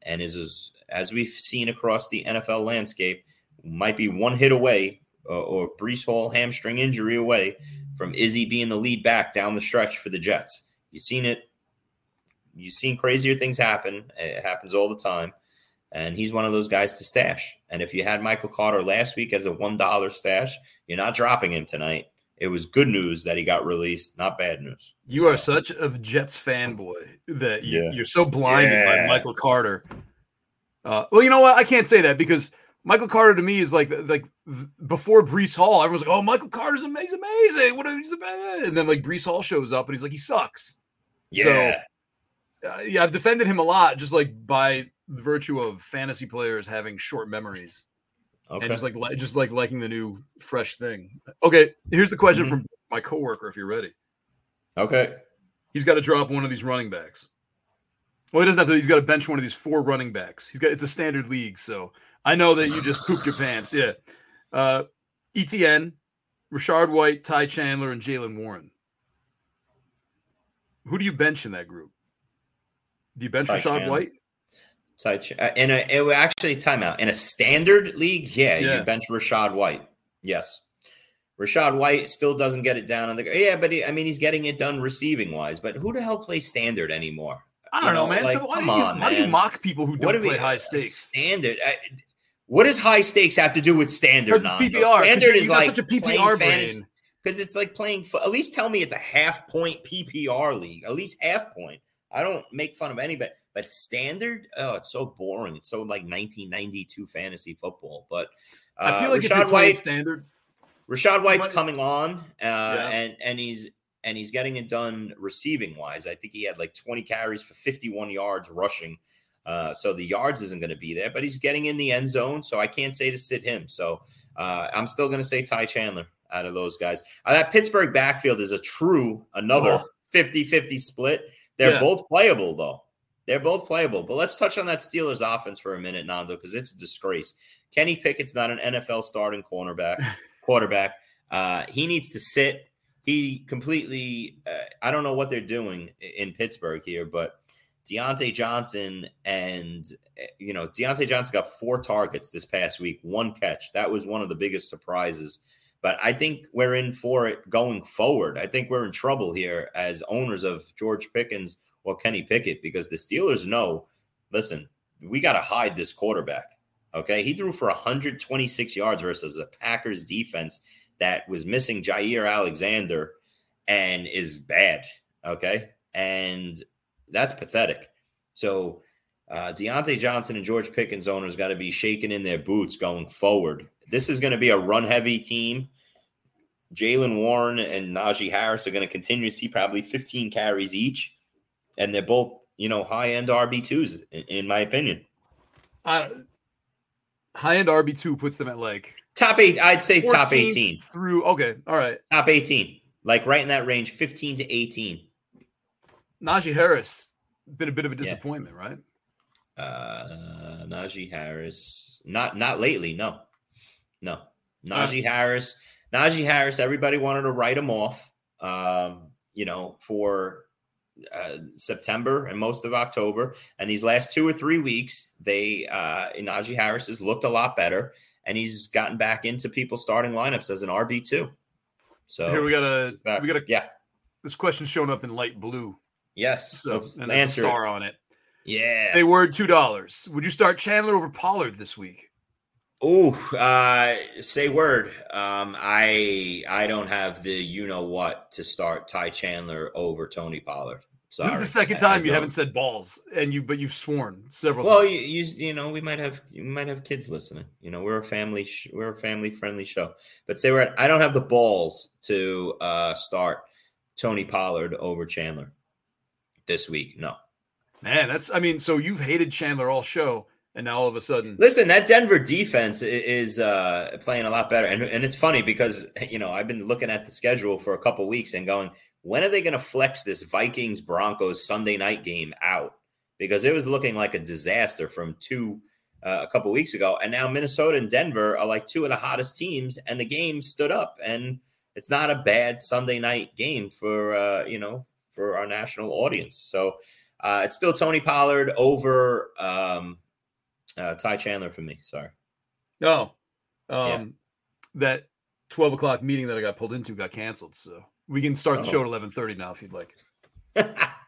and is as, we've seen across the NFL landscape, might be one hit away uh, or, or Breece Hall hamstring injury away from Izzy being the lead back down the stretch for the Jets. You've seen it. You've seen crazier things happen. It happens all the time. And he's one of those guys to stash. And if you had Michael Carter last week as a $1 stash, you're not dropping him tonight. It was good news that he got released, not bad news. You So- are such a Jets fanboy that you, Yeah. you're so blinded by Michael Carter. Uh, well, you know what? I can't say that because Michael Carter to me is like like before Breece Hall. Everyone's like, "Oh, Michael Carter's amazing, amazing. What is the best?" And then like Breece Hall shows up and he's like, "He sucks." Yeah. Uh, yeah, I've defended him a lot, just like by virtue of fantasy players having short memories okay. and just like just like liking the new fresh thing. Okay, here's the question Mhm. from my coworker. If you're ready. okay. he's got to drop one of these running backs. Well, he doesn't have to. He's got to bench one of these four running backs. He's got. It's a standard league, so I know that you just pooped your pants. Yeah. Uh, ETN, Rachaad White, Ty Chandler, and Jaylen Warren. Who do you bench in that group? Do you bench Ty Rachaad Chandler. White? Touch uh, in a it, actually timeout in a standard league. Yeah, Yeah. you bench Rachaad White. Yes, Rachaad White still doesn't get it down on the. Yeah, but he, I mean he's getting it done receiving wise. But who the hell plays standard anymore? I don't know, know, man. like, so why, come do you, on, why do you mock people who don't do we play high stakes? standard? I, what does high stakes have to do with standard? Because it's? PPR. Standard you- is like such a PPR brain. because it's like playing at least tell me it's a half point PPR league, at least half point. I don't make fun of anybody, but standard, oh, it's so boring. It's so like 1992 fantasy football. But uh, I feel like Rachaad White, standard, Rachaad White's might- coming on, uh, and and he's and he's getting it done receiving wise. I think he had like 20 carries for 51 yards rushing. Uh, so the yards isn't going to be there, but he's getting in the end zone. So I can't say to sit him. So uh, I'm still going to say Ty Chandler out of those guys. Uh, that Pittsburgh backfield is a true another Oh. 50 50 split. They're Yeah. both playable, though. They're both playable. But let's touch on that Steelers offense for a minute, Nando, because it's a disgrace. Kenny Pickett's not an NFL starting cornerback, quarterback. Uh, he needs to sit. He completely, uh, I don't know what they're doing in Pittsburgh here, but Diontae Johnson and, uh, you know, Diontae Johnson got four targets this past week, one catch. That was one of the biggest surprises. But I think we're in for it going forward. I think we're in trouble here as owners of George Pickens or Kenny Pickett because the Steelers know, listen, we got to hide this quarterback. Okay. He threw for 126 yards versus a Packers defense that was missing Jaire Alexander and is bad. Okay. And that's pathetic. So uh, Diontae Johnson and George Pickens owners got to be shaking in their boots going forward. This is going to be a run heavy team. Jaylen Warren and Najee Harris are going to continue to see probably 15 carries each. And they're both, you know, high end RB2s, in, in my opinion. I, high end RB two puts them at like Top eight, I'd say top 18. through. Okay, all right. Top 18. Like right in that range, 15 to 18. Najee Harris been a bit of a Yeah. disappointment, right? Uh Najee Harris. Not not lately, no. No. Najee Harris. Najee Harris, everybody wanted to write him off. Um, you know, for uh, September and most of October. And these last two or three weeks, they uh Najee Harris has looked a lot better and he's gotten back into people's starting lineups as an RB two. So Here we got a back- we got a yeah. this question showing up in light blue, Yes. so and a answer. it. star on it. Yeah. Say word two dollars. Would you start Chandler over Pollard this week? Ooh, uh, say word. Um, I I don't have the you know what to start Ty Chandler over Tony Pollard. Sorry, this is the second I- I time you don't. haven't said balls, and you but you've sworn several. Well, times. you, you you know we might have you might have kids listening. You know we're a family sh- we're a family friendly show. But say word. I don't have the balls to uh, start Tony Pollard over Chandler this week. No. man, that's I mean, so you've hated Chandler all show, and now all of a sudden, Listen, that Denver defense is uh, playing a lot better, and and it's funny because you know I've been looking at the schedule for a couple weeks and going, when are they going to flex this Vikings Broncos Sunday night game out? Because it was looking like a disaster from two uh, a couple weeks ago, and now Minnesota and Denver are like two of the hottest teams, and the game stood up, and it's not a bad Sunday night game for uh, you know for our national audience. So uh, it's still Tony Pollard over. Um, uh, Ty Chandler for me. Sorry. no, um, Yeah. that twelve o'clock meeting that I got pulled into got canceled. So we can start the Oh. show at eleven thirty now if you'd like.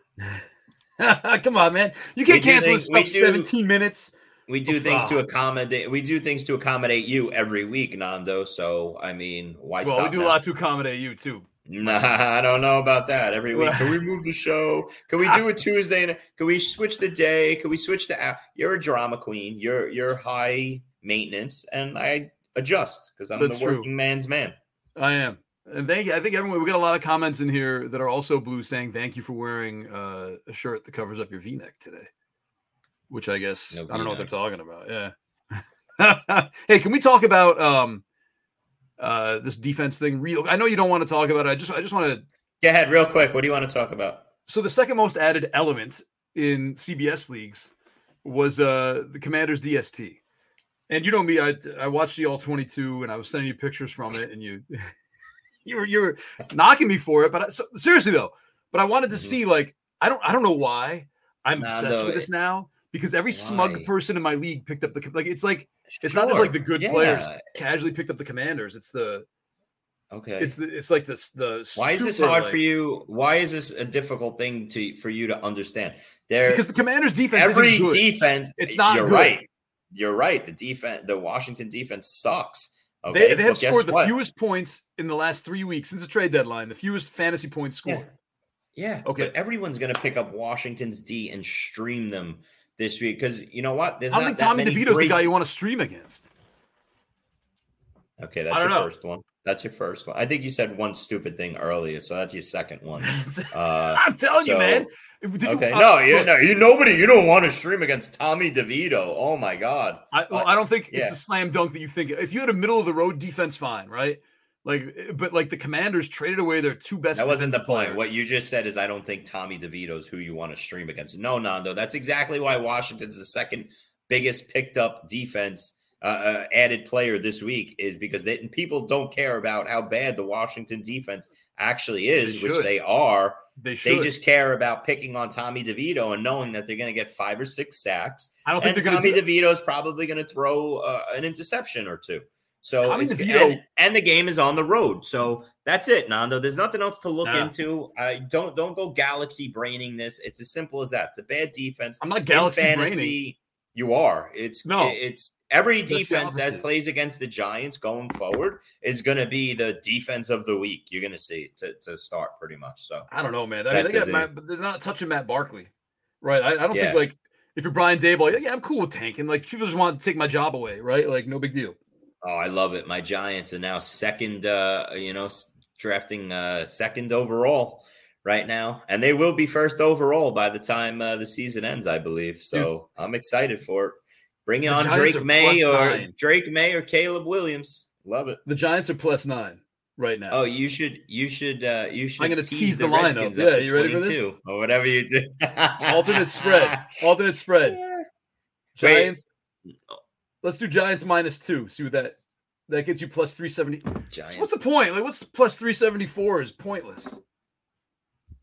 Come on, man! You can't cancel think- this stuff do- seventeen minutes. We do Oh, things to accommodate. We do things to accommodate you every week, Nando. So I mean, why Well, we do a lot to accommodate you too. Nah, I don't know about that. Every week, can we move the show? Can we do a Tuesday? And can we switch the day? Can we switch the? hour? You're a drama queen. You're you're high maintenance, and I adjust because I'm That's the true. working man's man. I am. And thank you. I think everyone we got a lot of comments in here that are also blue saying thank you for wearing uh, a shirt that covers up your V-neck today. Which I guess No I don't know what they're talking about. Yeah. hey, can we talk about um uh this defense thing real I know you don't want to talk about it. I just I just want to Go ahead, real quick. What do you want to talk about? so the second most added element in CBS leagues was uh the Commanders DST. And you know me, I I watched the all 22 and I was sending you pictures from it and you you were you were knocking me for it, but I, so, seriously though, but I wanted to Mhm. see like I don't I don't know why I'm Nah, obsessed no, with this now because every Why? smug person in my league picked up the like it's like it's not just like the good players casually picked up the Commanders. It's the Okay. it's the it's like this the Why is this hard like- for you? Why is this a difficult thing to for you to understand? There, Because the Commanders defense every defense. It's not You're good. right. You're right. The defense, the Washington defense sucks. Okay, They, they have scored the what? fewest points in the last three weeks since the trade deadline. The fewest fantasy points Yeah. scored. Yeah. Okay. But everyone's going to pick up Washington's D and stream them this week because you know what? There's I don't not think Tommy many DeVito's the guy you want to stream against. Okay, that's your know. first one. That's your first one. I think you said one stupid thing earlier, so that's your second one. Uh, I'm telling you, man. Did you- okay, uh, no, you look, no, you nobody. You don't want to stream against Tommy DeVito. Oh my God. I, well, I don't think it's a slam dunk that you think. If you had a middle of the road defense, fine, right? Like, eh, but like the Commanders traded away their two best. That wasn't the point. players. What you just said is I don't think Tommy DeVito's who you want to stream against. No, Nando, that's exactly why Washington's the second biggest picked up defense uh, uh, added player this week is because they, people don't care about how bad the Washington defense actually is, They which they are. they should. They just care about picking on Tommy DeVito and knowing that they're going to get five or six sacks. I don't think And Tommy to. do DeVito's probably going to throw uh, an interception or two. So Tommy it's, DeVito- and, and the game is on the road. So that's it, Nando. There's nothing else to look Nah. into. I don't don't go galaxy braining this. It's as simple as that. It's a bad defense. I'm not In galaxy braining. you are. It's No. It's every defense that plays against the Giants going forward is going to be the defense of the week. You're going to see to, to start pretty much. So I don't know, man. I mean, they got Matt, but they're not touching Matt Barkley, right? I, I don't Yeah. think like if you're Brian Daboll, yeah, yeah, I'm cool with tanking. Like people just want to take my job away, right? Like no big deal. Oh, I love it. My Giants are now second, uh, you know, drafting uh, second overall right now, and they will be first overall by the time uh, the season ends, I believe. So I'm excited for it. Bring The on Giants Drake Maye or nine. Drake Maye or Caleb Williams. Love it. The Giants are plus nine right now. Oh, you should, you should, uh, you should. I'm gonna tease, tease the, the lineup. Yeah, to you ready for this? 22 or whatever you do. alternate spread. Alternate spread. Wait. Giants. Let's do Giants minus two. See what that that gets you plus three seventy. Giants. What's the point? Like, what's plus three seventy four is pointless.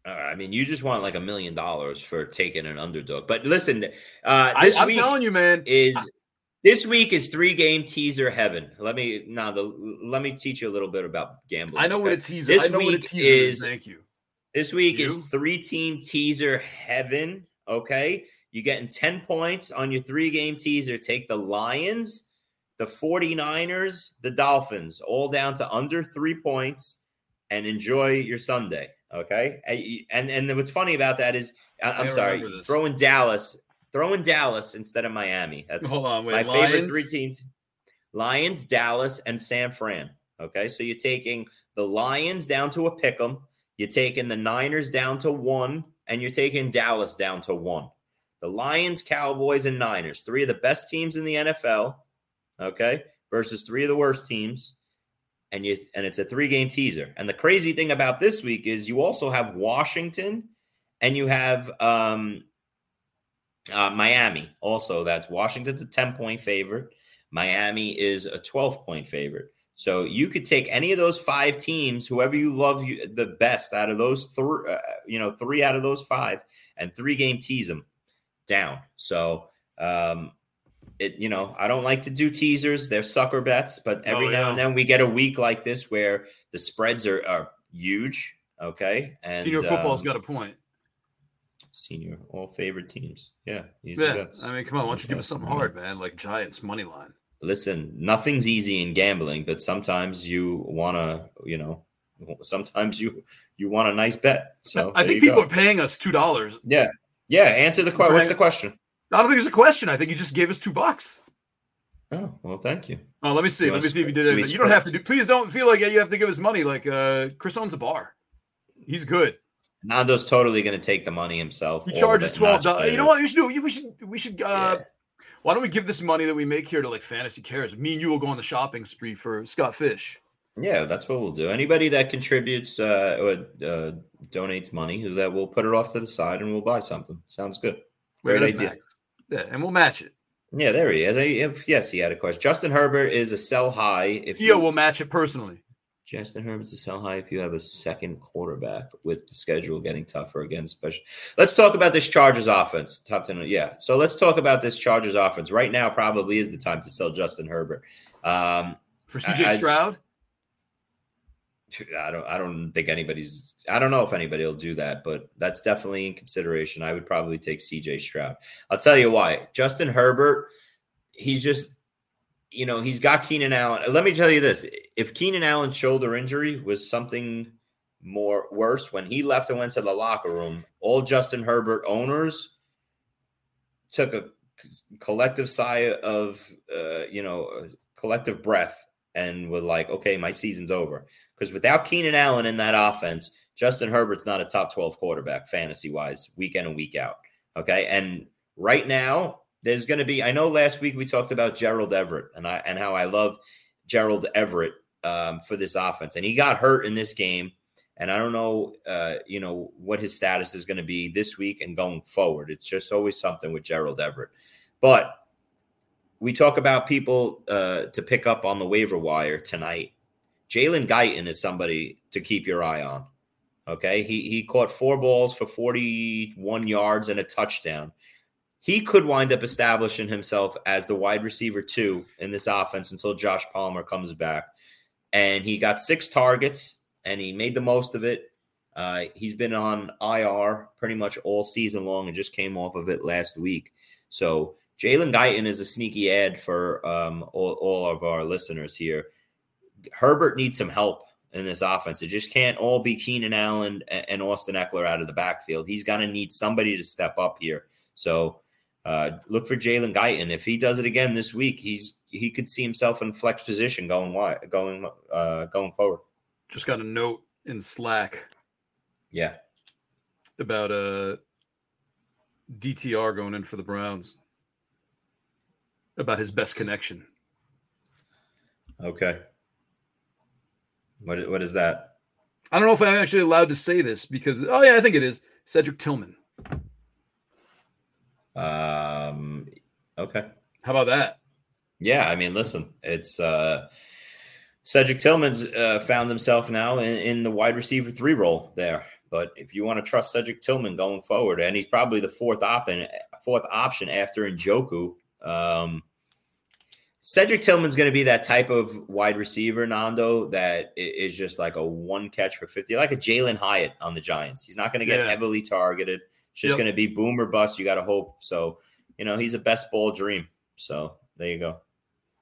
Uh, I mean, you just want like a million dollars for taking an underdog. But listen, uh, I, this I'm week telling you, man. is this week is three game teaser heaven. Let me now the let me teach you a little bit about gambling. I know what a teaser. This I know what a week teaser is. is- Thank you. This week You? is three team teaser heaven. Okay. You're getting 10 points on your three game teaser. Take the Lions, the 49ers, the Dolphins, all down to under three points and enjoy your Sunday. Okay. And and, what's funny about that is I'm sorry, throwing Dallas, throwing Dallas instead of Miami. That's Hold on, wait. my favorite three teams Lions, Dallas, and San Fran. Okay, so you're taking the Lions down to a pick 'em, you're taking the Niners down to one, and you're taking Dallas down to one. The Lions, Cowboys, and Niners, three of the best teams in the NFL, okay, versus three of the worst teams. And you and it's a three-game teaser. And the crazy thing about this week is you also have Washington and you have um uh, Miami also. That's Washington's a 10 point favorite. Miami is a 12 point favorite. So you could take any of those five teams, whoever you love you, the best out of those three, uh, you know, three out of those five, and three game tease them down. So um, it, you know, I don't like to do teasers. They're sucker bets, but every Oh, now yeah. and then we get a week like this where the spreads are, are huge. Okay. And Senior football's um, got a point. senior all favorite teams. Yeah. Easy Yeah, bets. I mean, come on, why don't you give us something hard, man? Like Giants money line. listen, nothing's easy in gambling, but sometimes you want to, you know, sometimes you you want a nice bet. So I think people go. are paying us two dollars. yeah, yeah. Answer the question. What's the question? I don't think it's a question. I think you just gave us two bucks. Oh well, thank you. Oh, let me see. You Let me see if you did it. You don't have to do. Please don't feel like you have to give us money. Like uh, Chris owns a bar. He's good. Nando's totally going to take the money himself. He charges twelve dollars. You know what? You should do. We should. We should. Uh, Yeah. Why don't we give this money that we make here to like Fantasy Cares? Me and you will go on the shopping spree for Scott Fish. Yeah, that's what we'll do. Anybody that contributes uh, or uh, donates money, that we'll put it off to the side and we'll buy something. Sounds good. Great idea. Max. Yeah, and we'll match it. Yeah, there he is. I, if, yes, he had a question. Justin Herbert is a sell high. If Theo you, will match it personally. Justin Herbert's a sell high if you have a second quarterback with the schedule getting tougher again. Especially, let's talk about this Chargers offense. Top ten, yeah. So let's talk about this Chargers offense. Right now, probably is the time to sell Justin Herbert. Um, For CJ Stroud, I don't I don't think anybody's I don't know if anybody will do that, but that's definitely in consideration. I would probably take CJ Stroud. I'll tell you why. Justin Herbert, he's just you know, he's got Keenan Allen. Let me tell you this. If Keenan Allen's shoulder injury was something more worse when he left and went to the locker room, all Justin Herbert owners took a collective sigh of uh, you know, collective breath and were like, okay, my season's over. Because without Keenan Allen in that offense, Justin Herbert's not a top 12 quarterback fantasy wise, week in and week out. Okay. And right now, there's going to be, I know last week we talked about Gerald Everett and I and how I love Gerald Everett um, for this offense. And he got hurt in this game. And I don't know, uh, you know, what his status is going to be this week and going forward. It's just always something with Gerald Everett. But we talk about people uh, to pick up on the waiver wire tonight. Jalen Guyton is somebody to keep your eye on. Okay, he he caught four balls for 41 yards and a touchdown. He could wind up establishing himself as the wide receiver two in this offense until Josh Palmer comes back. And he got six targets and he made the most of it. Uh, he's been on IR pretty much all season long and just came off of it last week. So Jalen Guyton is a sneaky ad for um, all, all of our listeners here. Herbert needs some help in this offense. It just can't all be Keenan Allen and, Austin Ekeler out of the backfield. He's going to need somebody to step up here. So uh, look for Jalen Guyton. If he does it again this week, he's he could see himself in flex position going wide, going uh, going forward. just got a note in Slack Yeah, about uh DTR going in for the Browns. About his best connection. okay. What what is that? I don't know if I'm actually allowed to say this because oh yeah, I think it is. Cedric Tillman. Um, okay. How about that? Yeah, I mean, listen, it's uh Cedric Tillman's uh, found himself now in, in the wide receiver three role there. But if you want to trust Cedric Tillman going forward, and he's probably the fourth option, fourth option after Njoku, um, Cedric Tillman's going to be that type of wide receiver, Nando, that is just like a one catch for 50, like a Jalin Hyatt on the Giants. He's not going to get Yeah. heavily targeted. It's just Yep. going to be boom or bust. You got to hope. So, you know, he's a best ball dream. So there you go.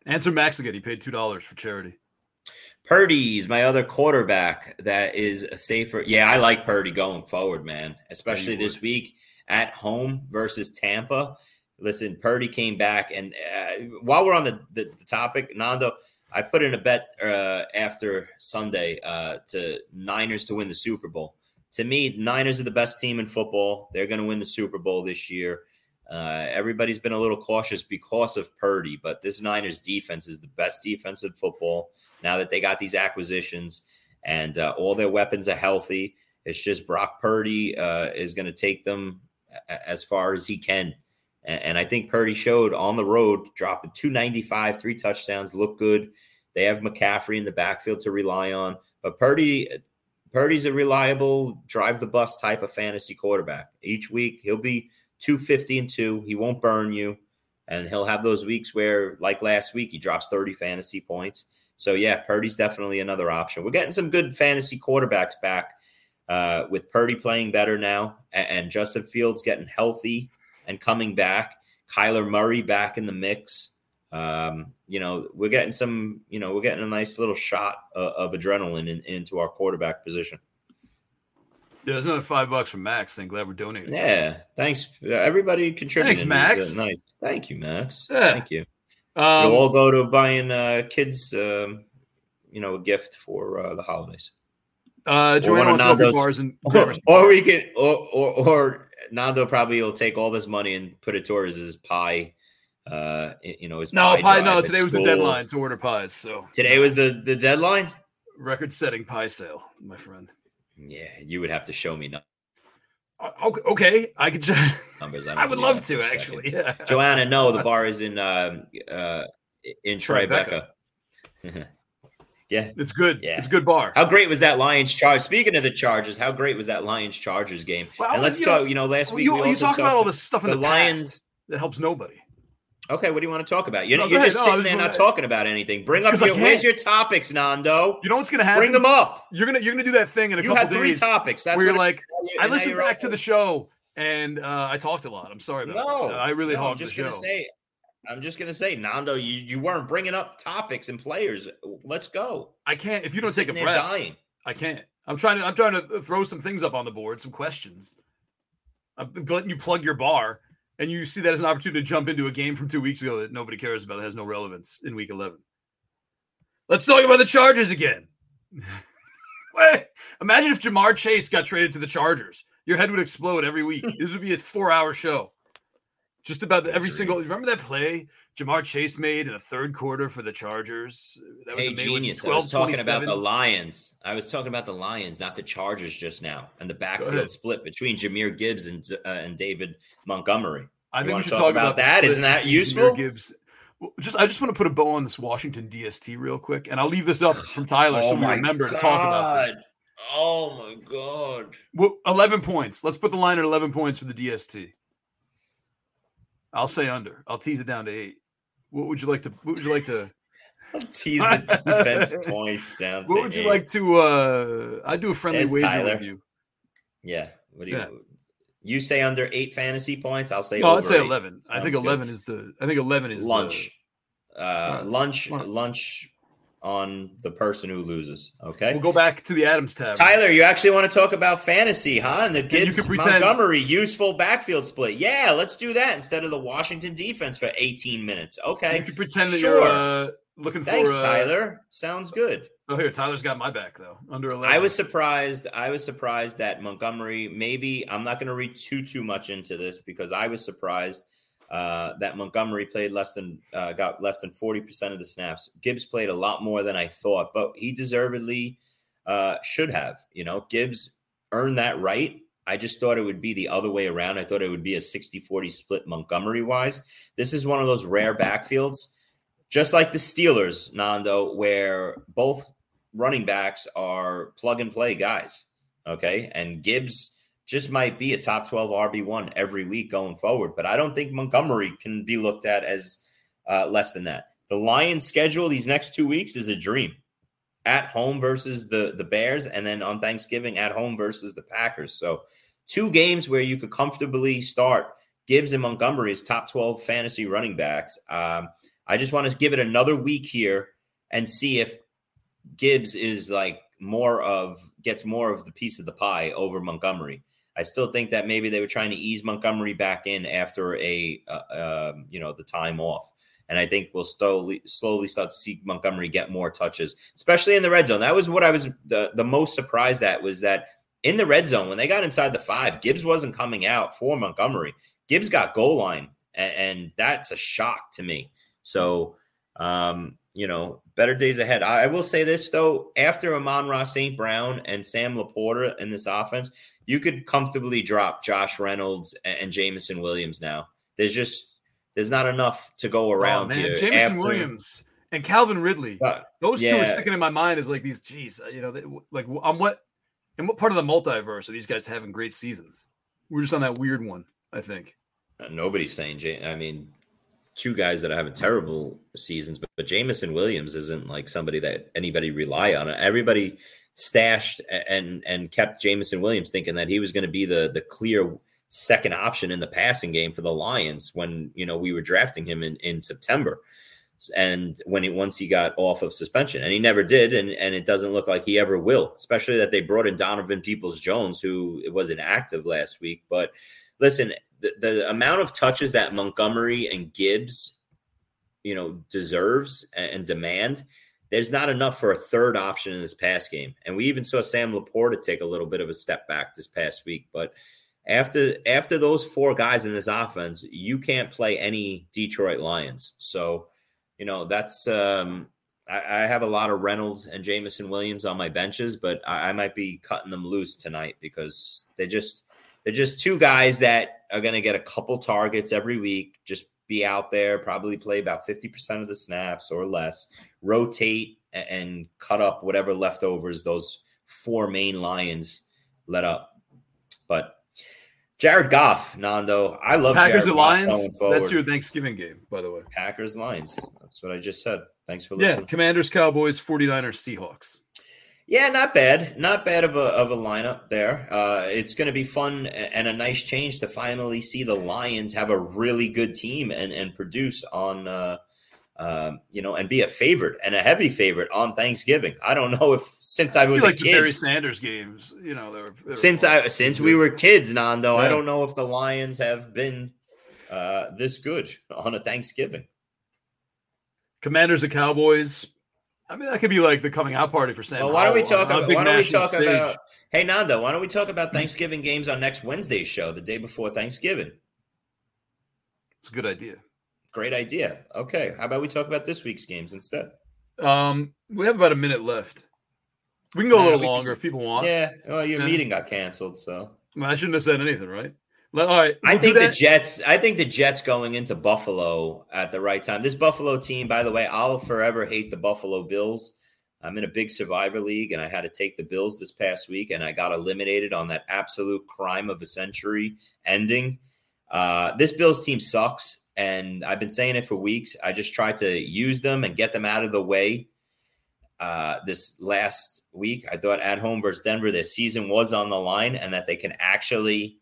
Answer Max again. He paid two dollars for charity. Purdy's my other quarterback that is a safer. Yeah, I like Purdy going forward, man, especially this week at home versus Tampa. Listen, Purdy came back, and uh, while we're on the, the, the topic, Nando, I put in a bet uh, after Sunday uh, to Niners to win the Super Bowl. To me, Niners are the best team in football. They're going to win the Super Bowl this year. Uh, everybody's been a little cautious because of Purdy, but this Niners defense is the best defense in football now that they got these acquisitions and uh, all their weapons are healthy. It's just Brock Purdy uh, is going to take them as far as he can. And, and I think Purdy showed on the road, dropping 295, three touchdowns, look good. They have McCaffrey in the backfield to rely on. But Purdy, Purdy's a reliable drive the bus type of fantasy quarterback. Each week he'll be 250 and two. He won't burn you. and he'll have those weeks where, like last week, he drops 30 fantasy points. So yeah, Purdy's definitely another option. We're getting some good fantasy quarterbacks back uh, with Purdy playing better now, and, and Justin Fields getting healthy and coming back. Kyler Murray back in the mix. Um, you know, we're getting some. You know, we're getting a nice little shot of, of adrenaline in, into our quarterback position. Yeah, there's another five bucks from Max. I'm glad we're donating. Yeah, thanks uh, everybody contributing. Thanks, Max. Uh, nice. Thank you, Max. Yeah. Thank you. Um, we'll all go to buying uh, kids, um, you know, a gift for uh, the holidays. uh, Joanna wants bars and Or, or we can, or, or, or Nando probably will take all this money and put it towards his pie. Uh, you know, his no, pie. pie. No, today was the deadline to order pies. So Today was the the deadline. record-setting pie sale, my friend. Yeah, you would have to show me Uh, Okay, I could. Just, numbers. don't I would love to actually. Yeah. Joanna, no, the bar is in um, uh, in Tribeca. yeah. It's good. Yeah. It's a good bar. How great was that Lions Charge? Speaking of the Chargers, how great was that Lions Chargers game? Well, and let's you talk. know, you know, last week you, we you also talk about all this stuff in the, the, Lions. that helps nobody. Okay, what do you want to talk about? You're, No, you're just No, sitting there not talking about anything. Bring up your where's your topics, Nando? You know what's gonna happen? Bring them up. You're gonna you're gonna do that thing in a couple days. You couple had three days topics. That's where you're like, I listened back to the show and uh, I talked a lot. I'm sorry about No, that. Uh, I really no, I'm hogged the just show. gonna say. I'm just gonna say, Nando, you, you weren't bringing up topics and players. Let's go. I can't if you You're don't take a breath. dying. I can't. I'm trying to. I'm trying to throw some things up on the board, some questions. I'm letting you plug your bar, and you see that as an opportunity to jump into a game from two weeks ago that nobody cares about that has no relevance in Week 11. Let's talk about the Chargers again. Imagine if Ja'Marr Chase got traded to the Chargers. Your head would explode every week. This would be a four-hour show, just about every single. Remember that play Ja'Marr Chase made in the third quarter for the Chargers? That Hey, amazing. genius! I was talking about the Lions. I was talking about the Lions, not the Chargers, just now, and the backfield split between Jahmyr Gibbs and uh, and David Montgomery. I You think we should talk talk, about the that? Isn't that useful? Gibbs. Just I just want to put a bow on this Washington DST real quick, and I'll leave this up from Tyler so we remember to talk about this. Oh my god! Well, Eleven points. Let's put the line at eleven points for the DST. I'll say under. I'll tease it down to eight. What would you like to? What would you like to? Tease the defense points down. What would you eight. like to? uh I'd do a friendly There's wager with you. Yeah. What do you? Yeah. You say under eight fantasy points. I'll say. No, over I'd say eight. eleven. I Sounds think good. eleven is the. I think eleven is the- lunch. Uh, Alright. lunch. Lunch on the person who loses. Okay. we'll go back to the Adams tab. Tyler, you actually want to talk about fantasy, huh? And the Gibbs pretend- Montgomery useful backfield split. Yeah, let's do that instead of the Washington defense for 18 minutes. Okay. If you can pretend that Sure. you're uh, looking Thanks, for. Uh, Tyler. Sounds good. Oh, here, Tyler's got my back though. Under eleven. I was surprised. I was surprised that Montgomery. Maybe I'm not going to read too too much into this because I was surprised uh, that Montgomery played less than uh, got less than forty percent of the snaps. Gibbs played a lot more than I thought, but he deservedly uh, should have. You know, Gibbs earned that right. I just thought it would be the other way around. I thought it would be a 60-40 split Montgomery wise. This is one of those rare backfields, just like the Steelers, Nando, where both running backs are plug and play guys. Okay. And Gibbs just might be a top 12 RB1 every week going forward. But I don't think Montgomery can be looked at as uh, less than that. The Lions schedule these next two weeks is a dream. At home versus the, the Bears, and then on Thanksgiving at home versus the Packers. So, two games where you could comfortably start Gibbs and Montgomery as top 12 fantasy running backs. Um, I just want to give it another week here and see if Gibbs is like more of gets more of the piece of the pie over Montgomery. I still think that maybe they were trying to ease Montgomery back in after a uh, um, you know the time off, and I think we'll slowly slowly start to see Montgomery get more touches, especially in the red zone. That was what I was the, the most surprised at was that in the red zone when they got inside the five, Gibbs wasn't coming out for Montgomery. Gibbs got goal line, and, and that's a shock to me. So um, you know, better days ahead. I, I will say this though: after Amon-Ra St. Brown and Sam LaPorta in this offense, you could comfortably drop Josh Reynolds and, and Jameson Williams. Now, there's just there's not enough to go Oh, around man, here. Jameson After- Williams and Calvin Ridley. But Those two are sticking in my mind as like these. Geez, uh, you know, they, like on what in what part of the multiverse are these guys having great seasons? We're just on that weird one, I think. nobody's saying. Ja- I mean, two guys that are having terrible seasons, but, but Jameson Williams isn't like somebody that anybody rely on. Everybody stashed and and kept Jameson Williams thinking that he was going to be the the clear second option in the passing game for the Lions when you know we were drafting him in in September. And when he once he got off of suspension and he never did and and it doesn't look like he ever will especially that they brought in Donovan Peoples Jones who was inactive last week. But listen the, the amount of touches that Montgomery and Gibbs you know deserves and, and demand there's not enough for a third option in this pass game and we even saw Sam LaPorta take a little bit of a step back this past week but after after those four guys in this offense you can't play any Detroit Lions so you know, that's um, I, I, have a lot of Reynolds and Jameson Williams on my benches, but I, I might be cutting them loose tonight because they just they're just two guys that are going to get a couple targets every week. Just be out there, probably play about fifty percent of the snaps or less, rotate and, and cut up whatever leftovers those four main lions let up. But Jared Goff, Nando. I love Packers Jared and Lions. That's your Thanksgiving game, by the way. Packers Lions. That's what I just said. Thanks for listening. Yeah, Commanders, Cowboys, 49ers, Seahawks. Yeah, not bad. Not bad of a of a lineup there. Uh, it's going to be fun and a nice change to finally see the Lions have a really good team and and produce on uh, um, you know, and be a favorite and a heavy favorite on Thanksgiving. I don't know if since I, was like a kid, the Barry Sanders games, you know, they were, they were since fun. I since we were kids, Nando. Yeah. I don't know if the Lions have been uh, this good on a Thanksgiving. Commanders and Cowboys. I mean, that could be like the coming out party for Sam. Well, why don't we talk about? Why don't we talk stage. about? Hey, Nando, why don't we talk about Thanksgiving games on next Wednesday's show, the day before Thanksgiving? It's a good idea. Great idea. Okay, how about we talk about this week's games instead? Um, we have about a minute left. We can go a little longer if people want. Yeah. Well, your yeah. meeting got canceled, so I shouldn't have said anything, right? All right. We'll I think the Jets. I think the Jets going into Buffalo at the right time. This Buffalo team, by the way, I'll forever hate the Buffalo Bills. I'm in a big survivor league, and I had to take the Bills this past week, and I got eliminated on that absolute crime of a century ending. Uh, this Bills team sucks. And I've been saying it for weeks. I just tried to use them and get them out of the way. Uh, this last week, I thought at home versus Denver, their season was on the line and that they can actually,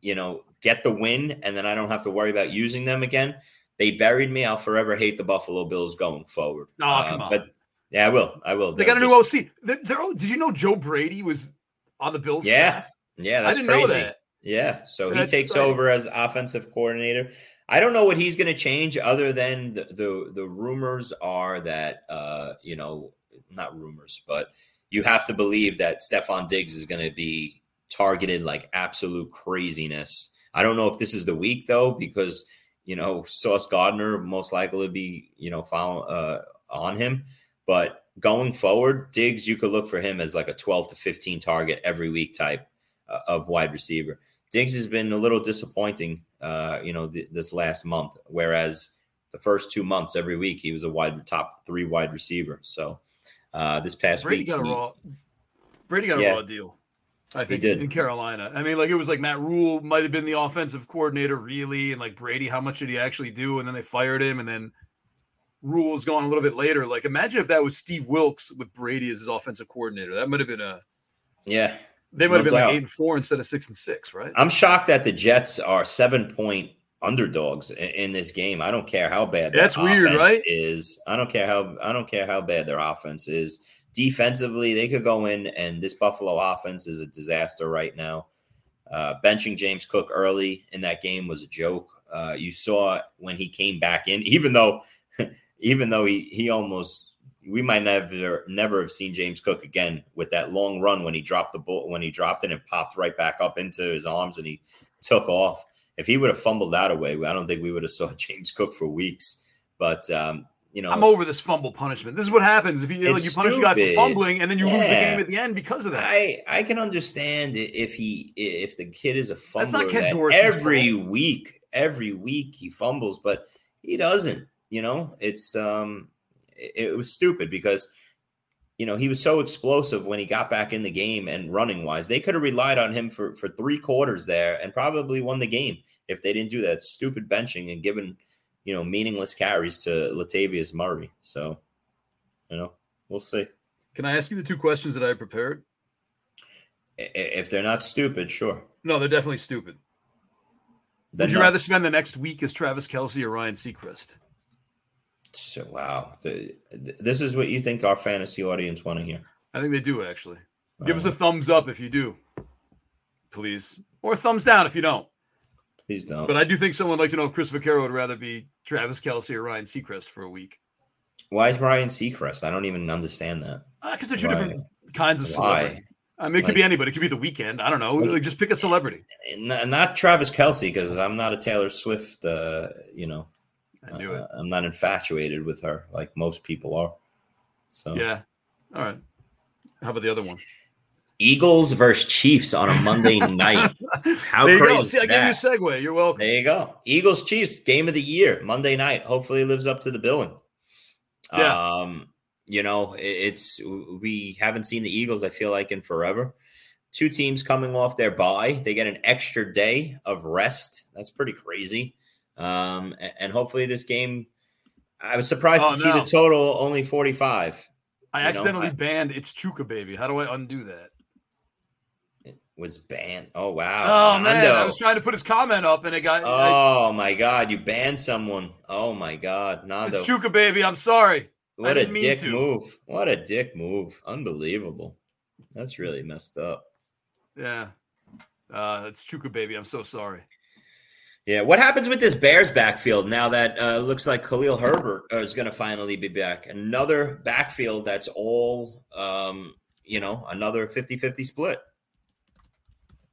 you know, get the win. And then I don't have to worry about using them again. They buried me. I'll forever hate the Buffalo Bills going forward. Oh, uh, come on. But yeah, I will. I will. They got a new OC. They're, they're, did you know Joe Brady was on the Bills? Yeah. Staff? Yeah. That's I didn't crazy. know that. Yeah. So he takes exciting. over as offensive coordinator. I don't know what he's going to change other than the, the, the rumors are that uh, you know not rumors, but you have to believe that Stefon Diggs is going to be targeted like absolute craziness. I don't know if this is the week though because you know Sauce Gardner most likely be you know follow, uh, on him, but going forward, Diggs you could look for him as like a 12 to 15 target every week type uh, of wide receiver. Diggs has been a little disappointing uh, you know, th- this last month. Whereas the first two months, every week, he was a wide top three wide receiver. So uh, this past Brady week, got a raw. Brady got a yeah, raw deal. I think did in Carolina. I mean, like it was like Matt Rhule might have been the offensive coordinator, really, and like Brady, how much did he actually do? And then they fired him, and then Rhule's gone a little bit later. Like, imagine if that was Steve Wilks with Brady as his offensive coordinator. That might have been a yeah they might no have been doubt. like eight and four instead of six and six, right? I'm shocked that the Jets are seven point underdogs in, in this game. I don't care how bad that's weird, right? Is I don't care how I don't care how bad their offense is. Defensively, they could go in, and this Buffalo offense is a disaster right now. Uh, benching James Cook early in that game was a joke. Uh, you saw when he came back in, even though, even though he he almost we might never never have seen James Cook again with that long run when he dropped the ball when he dropped it and popped right back up into his arms and he took off. If he would have fumbled that away, I don't think we would have saw James Cook for weeks. But um, you know, I'm over this fumble punishment. This is what happens if you like, you punish a guy for fumbling and then you yeah. lose the game at the end because of that. I I can understand if he if the kid is a fumbler that every fault. week, every week he fumbles, but he doesn't. You know, it's um it, it was stupid because you know he was so explosive when he got back in the game and running wise. They could have relied on him for for three quarters there and probably won the game if they didn't do that stupid benching and given you know, meaningless carries to Latavius Murray. So, you know, we'll see. Can I ask you the two questions that I prepared? If they're not stupid, sure. No, they're definitely stupid. Would you no. rather spend the next week as Travis Kelce or Ryan Seacrest? So wow, the, this is what you think our fantasy audience want to hear. I think they do actually. Give uh, us a thumbs up if you do, please, or thumbs down if you don't. Please don't. But I do think someone would like to know if Chris Vaccaro would rather be Travis Kelce or Ryan Seacrest for a week. Why is Ryan Seacrest? I don't even understand that. Because uh, they're two Why? different kinds of celebrity. I mean, it could like, be anybody. It could be the Weeknd. I don't know. Like, just pick a celebrity. Not Travis Kelce because I'm not a Taylor Swift. Uh, you know, I knew uh, it. I'm not infatuated with her like most people are. So yeah. All right. How about the other one? Eagles versus Chiefs on a Monday night. How there you go. See, I gave you a segue. You're welcome. There you go. Eagles Chiefs game of the year Monday night. Hopefully, lives up to the billing. Yeah. Um, you know, it's we haven't seen the Eagles. I feel like in forever. Two teams coming off their bye. They get an extra day of rest. That's pretty crazy. Um, and hopefully, this game. I was surprised oh, to no. see the total only 45. I accidentally know? banned it's Chuka baby. How do I undo that? Was banned. Oh wow! Oh man, I was trying to put his comment up and it got. Oh I, my god, you banned someone. Oh my god, Nando. It's Chuka baby. I'm sorry. What a dick move! What a dick move! Unbelievable. That's really messed up. Yeah, uh, it's Chuka baby. I'm so sorry. Yeah, what happens with this Bears backfield now that uh, looks like Khalil Herbert is going to finally be back? Another backfield that's all, um, you know, another 50 50 split.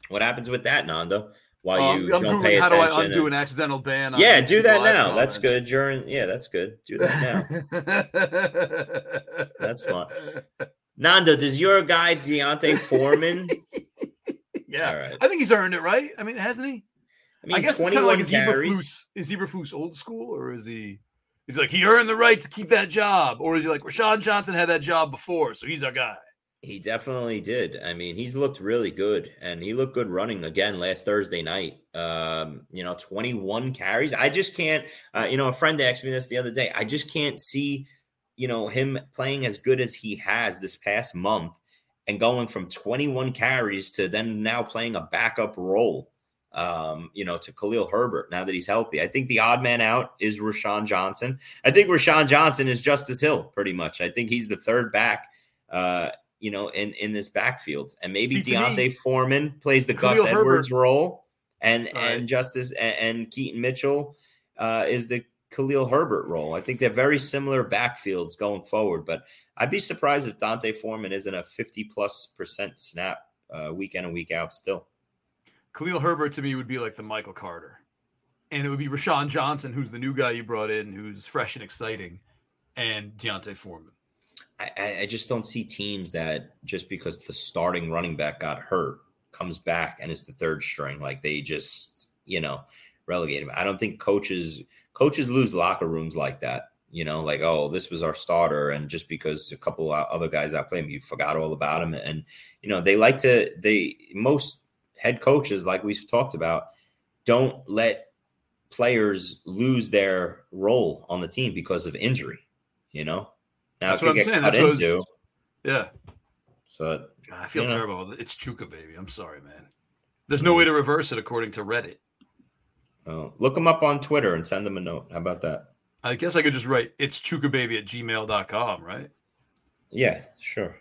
What happens with that, Nando? While um, you I'm don't pay how attention. How do I undo and, an accidental ban? yeah, do that now. Comments. That's good. During yeah, that's good. Do that now. that's fine. Nando, does your guy D'Onta Foreman? yeah, I think he's earned it, right? I mean, hasn't he? I, mean, I guess it's kind of like is Eberflus, is Eberflus old school or is he? He's like he earned the right to keep that job, or is he like Roschon Johnson had that job before, so he's our guy? He definitely did. I mean, he's looked really good, and he looked good running again last Thursday night. Um, you know, 21 carries. I just can't. Uh, you know, a friend asked me this the other day. I just can't see, you know, him playing as good as he has this past month, and going from 21 carries to then now playing a backup role. Um, you know, to Khalil Herbert now that he's healthy. I think the odd man out is Roschon Johnson. I think Roschon Johnson is Justice Hill, pretty much. I think he's the third back. Uh, you know, in in this backfield, and maybe See, D'Onta me, Foreman plays the Gus Edwards Herbert. role, and right. and Justice and, and Keaton Mitchell uh, is the Khalil Herbert role. I think they're very similar backfields going forward, but I'd be surprised if D'Onta Foreman isn't a fifty plus percent snap uh, week in and week out still. Khalil Herbert to me would be like the Michael Carter, and it would be Roschon Johnson, who's the new guy you brought in, who's fresh and exciting, and D'Onta Foreman. I, I just don't see teams that just because the starting running back got hurt comes back and is the third string, like they just, you know, relegate him. I don't think coaches coaches lose locker rooms like that. You know, like oh, this was our starter, and just because a couple other guys outplayed him, you forgot all about him. And you know, they like to. They most head coaches, like we've talked about, don't let players lose their role on the team because of injury. You know, now That's what I'm saying. That's was, yeah. So I feel terrible. Know. It's Chuka, baby. I'm sorry, man. There's no way to reverse it according to Reddit. Oh, look them up on Twitter and send them a note. How about that? I guess I could just write it's chuka baby at gmail.com, right? Yeah, sure.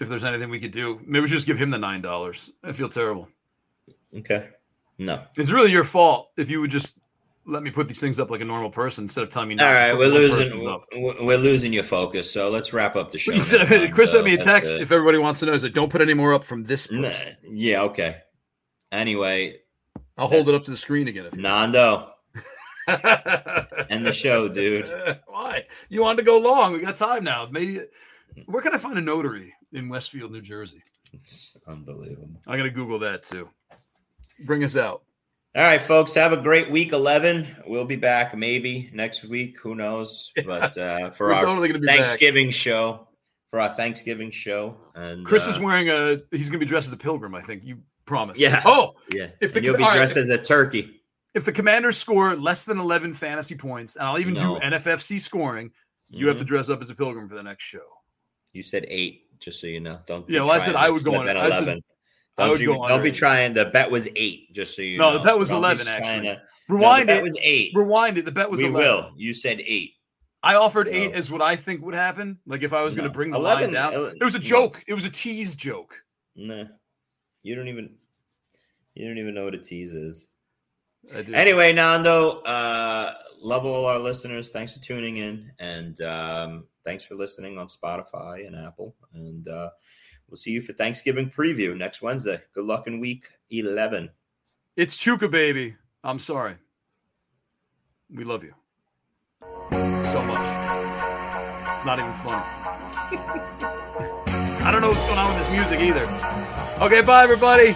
If there's anything we could do, maybe we should just give him the nine dollars. I feel terrible. Okay. No. It's really your fault if you would just let me put these things up like a normal person instead of telling me. All right, we're losing. We're losing your focus. So let's wrap up the show. Chris sent me a text. If everybody wants to know, is that don't put any more up from this. Nah, yeah. Okay. Anyway, I'll hold it up to the screen again. If Nando. End the show, dude. Why? You wanted to go long. We got time now. Maybe. Where can I find a notary in Westfield, New Jersey? It's unbelievable. I'm gonna Google that too. Bring us out. All right, folks, have a great week 11. We'll be back maybe next week. Who knows? But uh, for our totally Thanksgiving back. show, for our Thanksgiving show. And Chris uh, is wearing a, he's going to be dressed as a pilgrim, I think. You promised. Yeah. Oh, yeah. If the, and you'll be dressed right. as a turkey. if the Commanders score less than 11 fantasy points, and I'll even No. do NFFC scoring, you have Mhm. to dress up as a pilgrim for the next show. You said eight, just so you know. Don't. Yeah, well, I said I would go on- I said. I Don't would you? go under be trying. The bet was eight, just so you No, know. the bet was don't 11, actually. to- no, Rewind the bet it. was eight. Rewind it. The bet was we 11. will. You said eight. I offered eight No. as what I think would happen. Like if I was going to bring the 11 line down. ele- It was a no. joke. It was a tease joke. Nah, you don't even. You don't even know what a tease is. I do. Anyway, Nando, uh, love all our listeners. Thanks for tuning in, and um, thanks for listening on Spotify and Apple. And uh, we'll see you for Thanksgiving preview next Wednesday. Good luck in week eleven. It's Chuka, baby. I'm sorry. We love you so much. It's not even funny. I don't know what's going on with this music either. Okay, bye, everybody.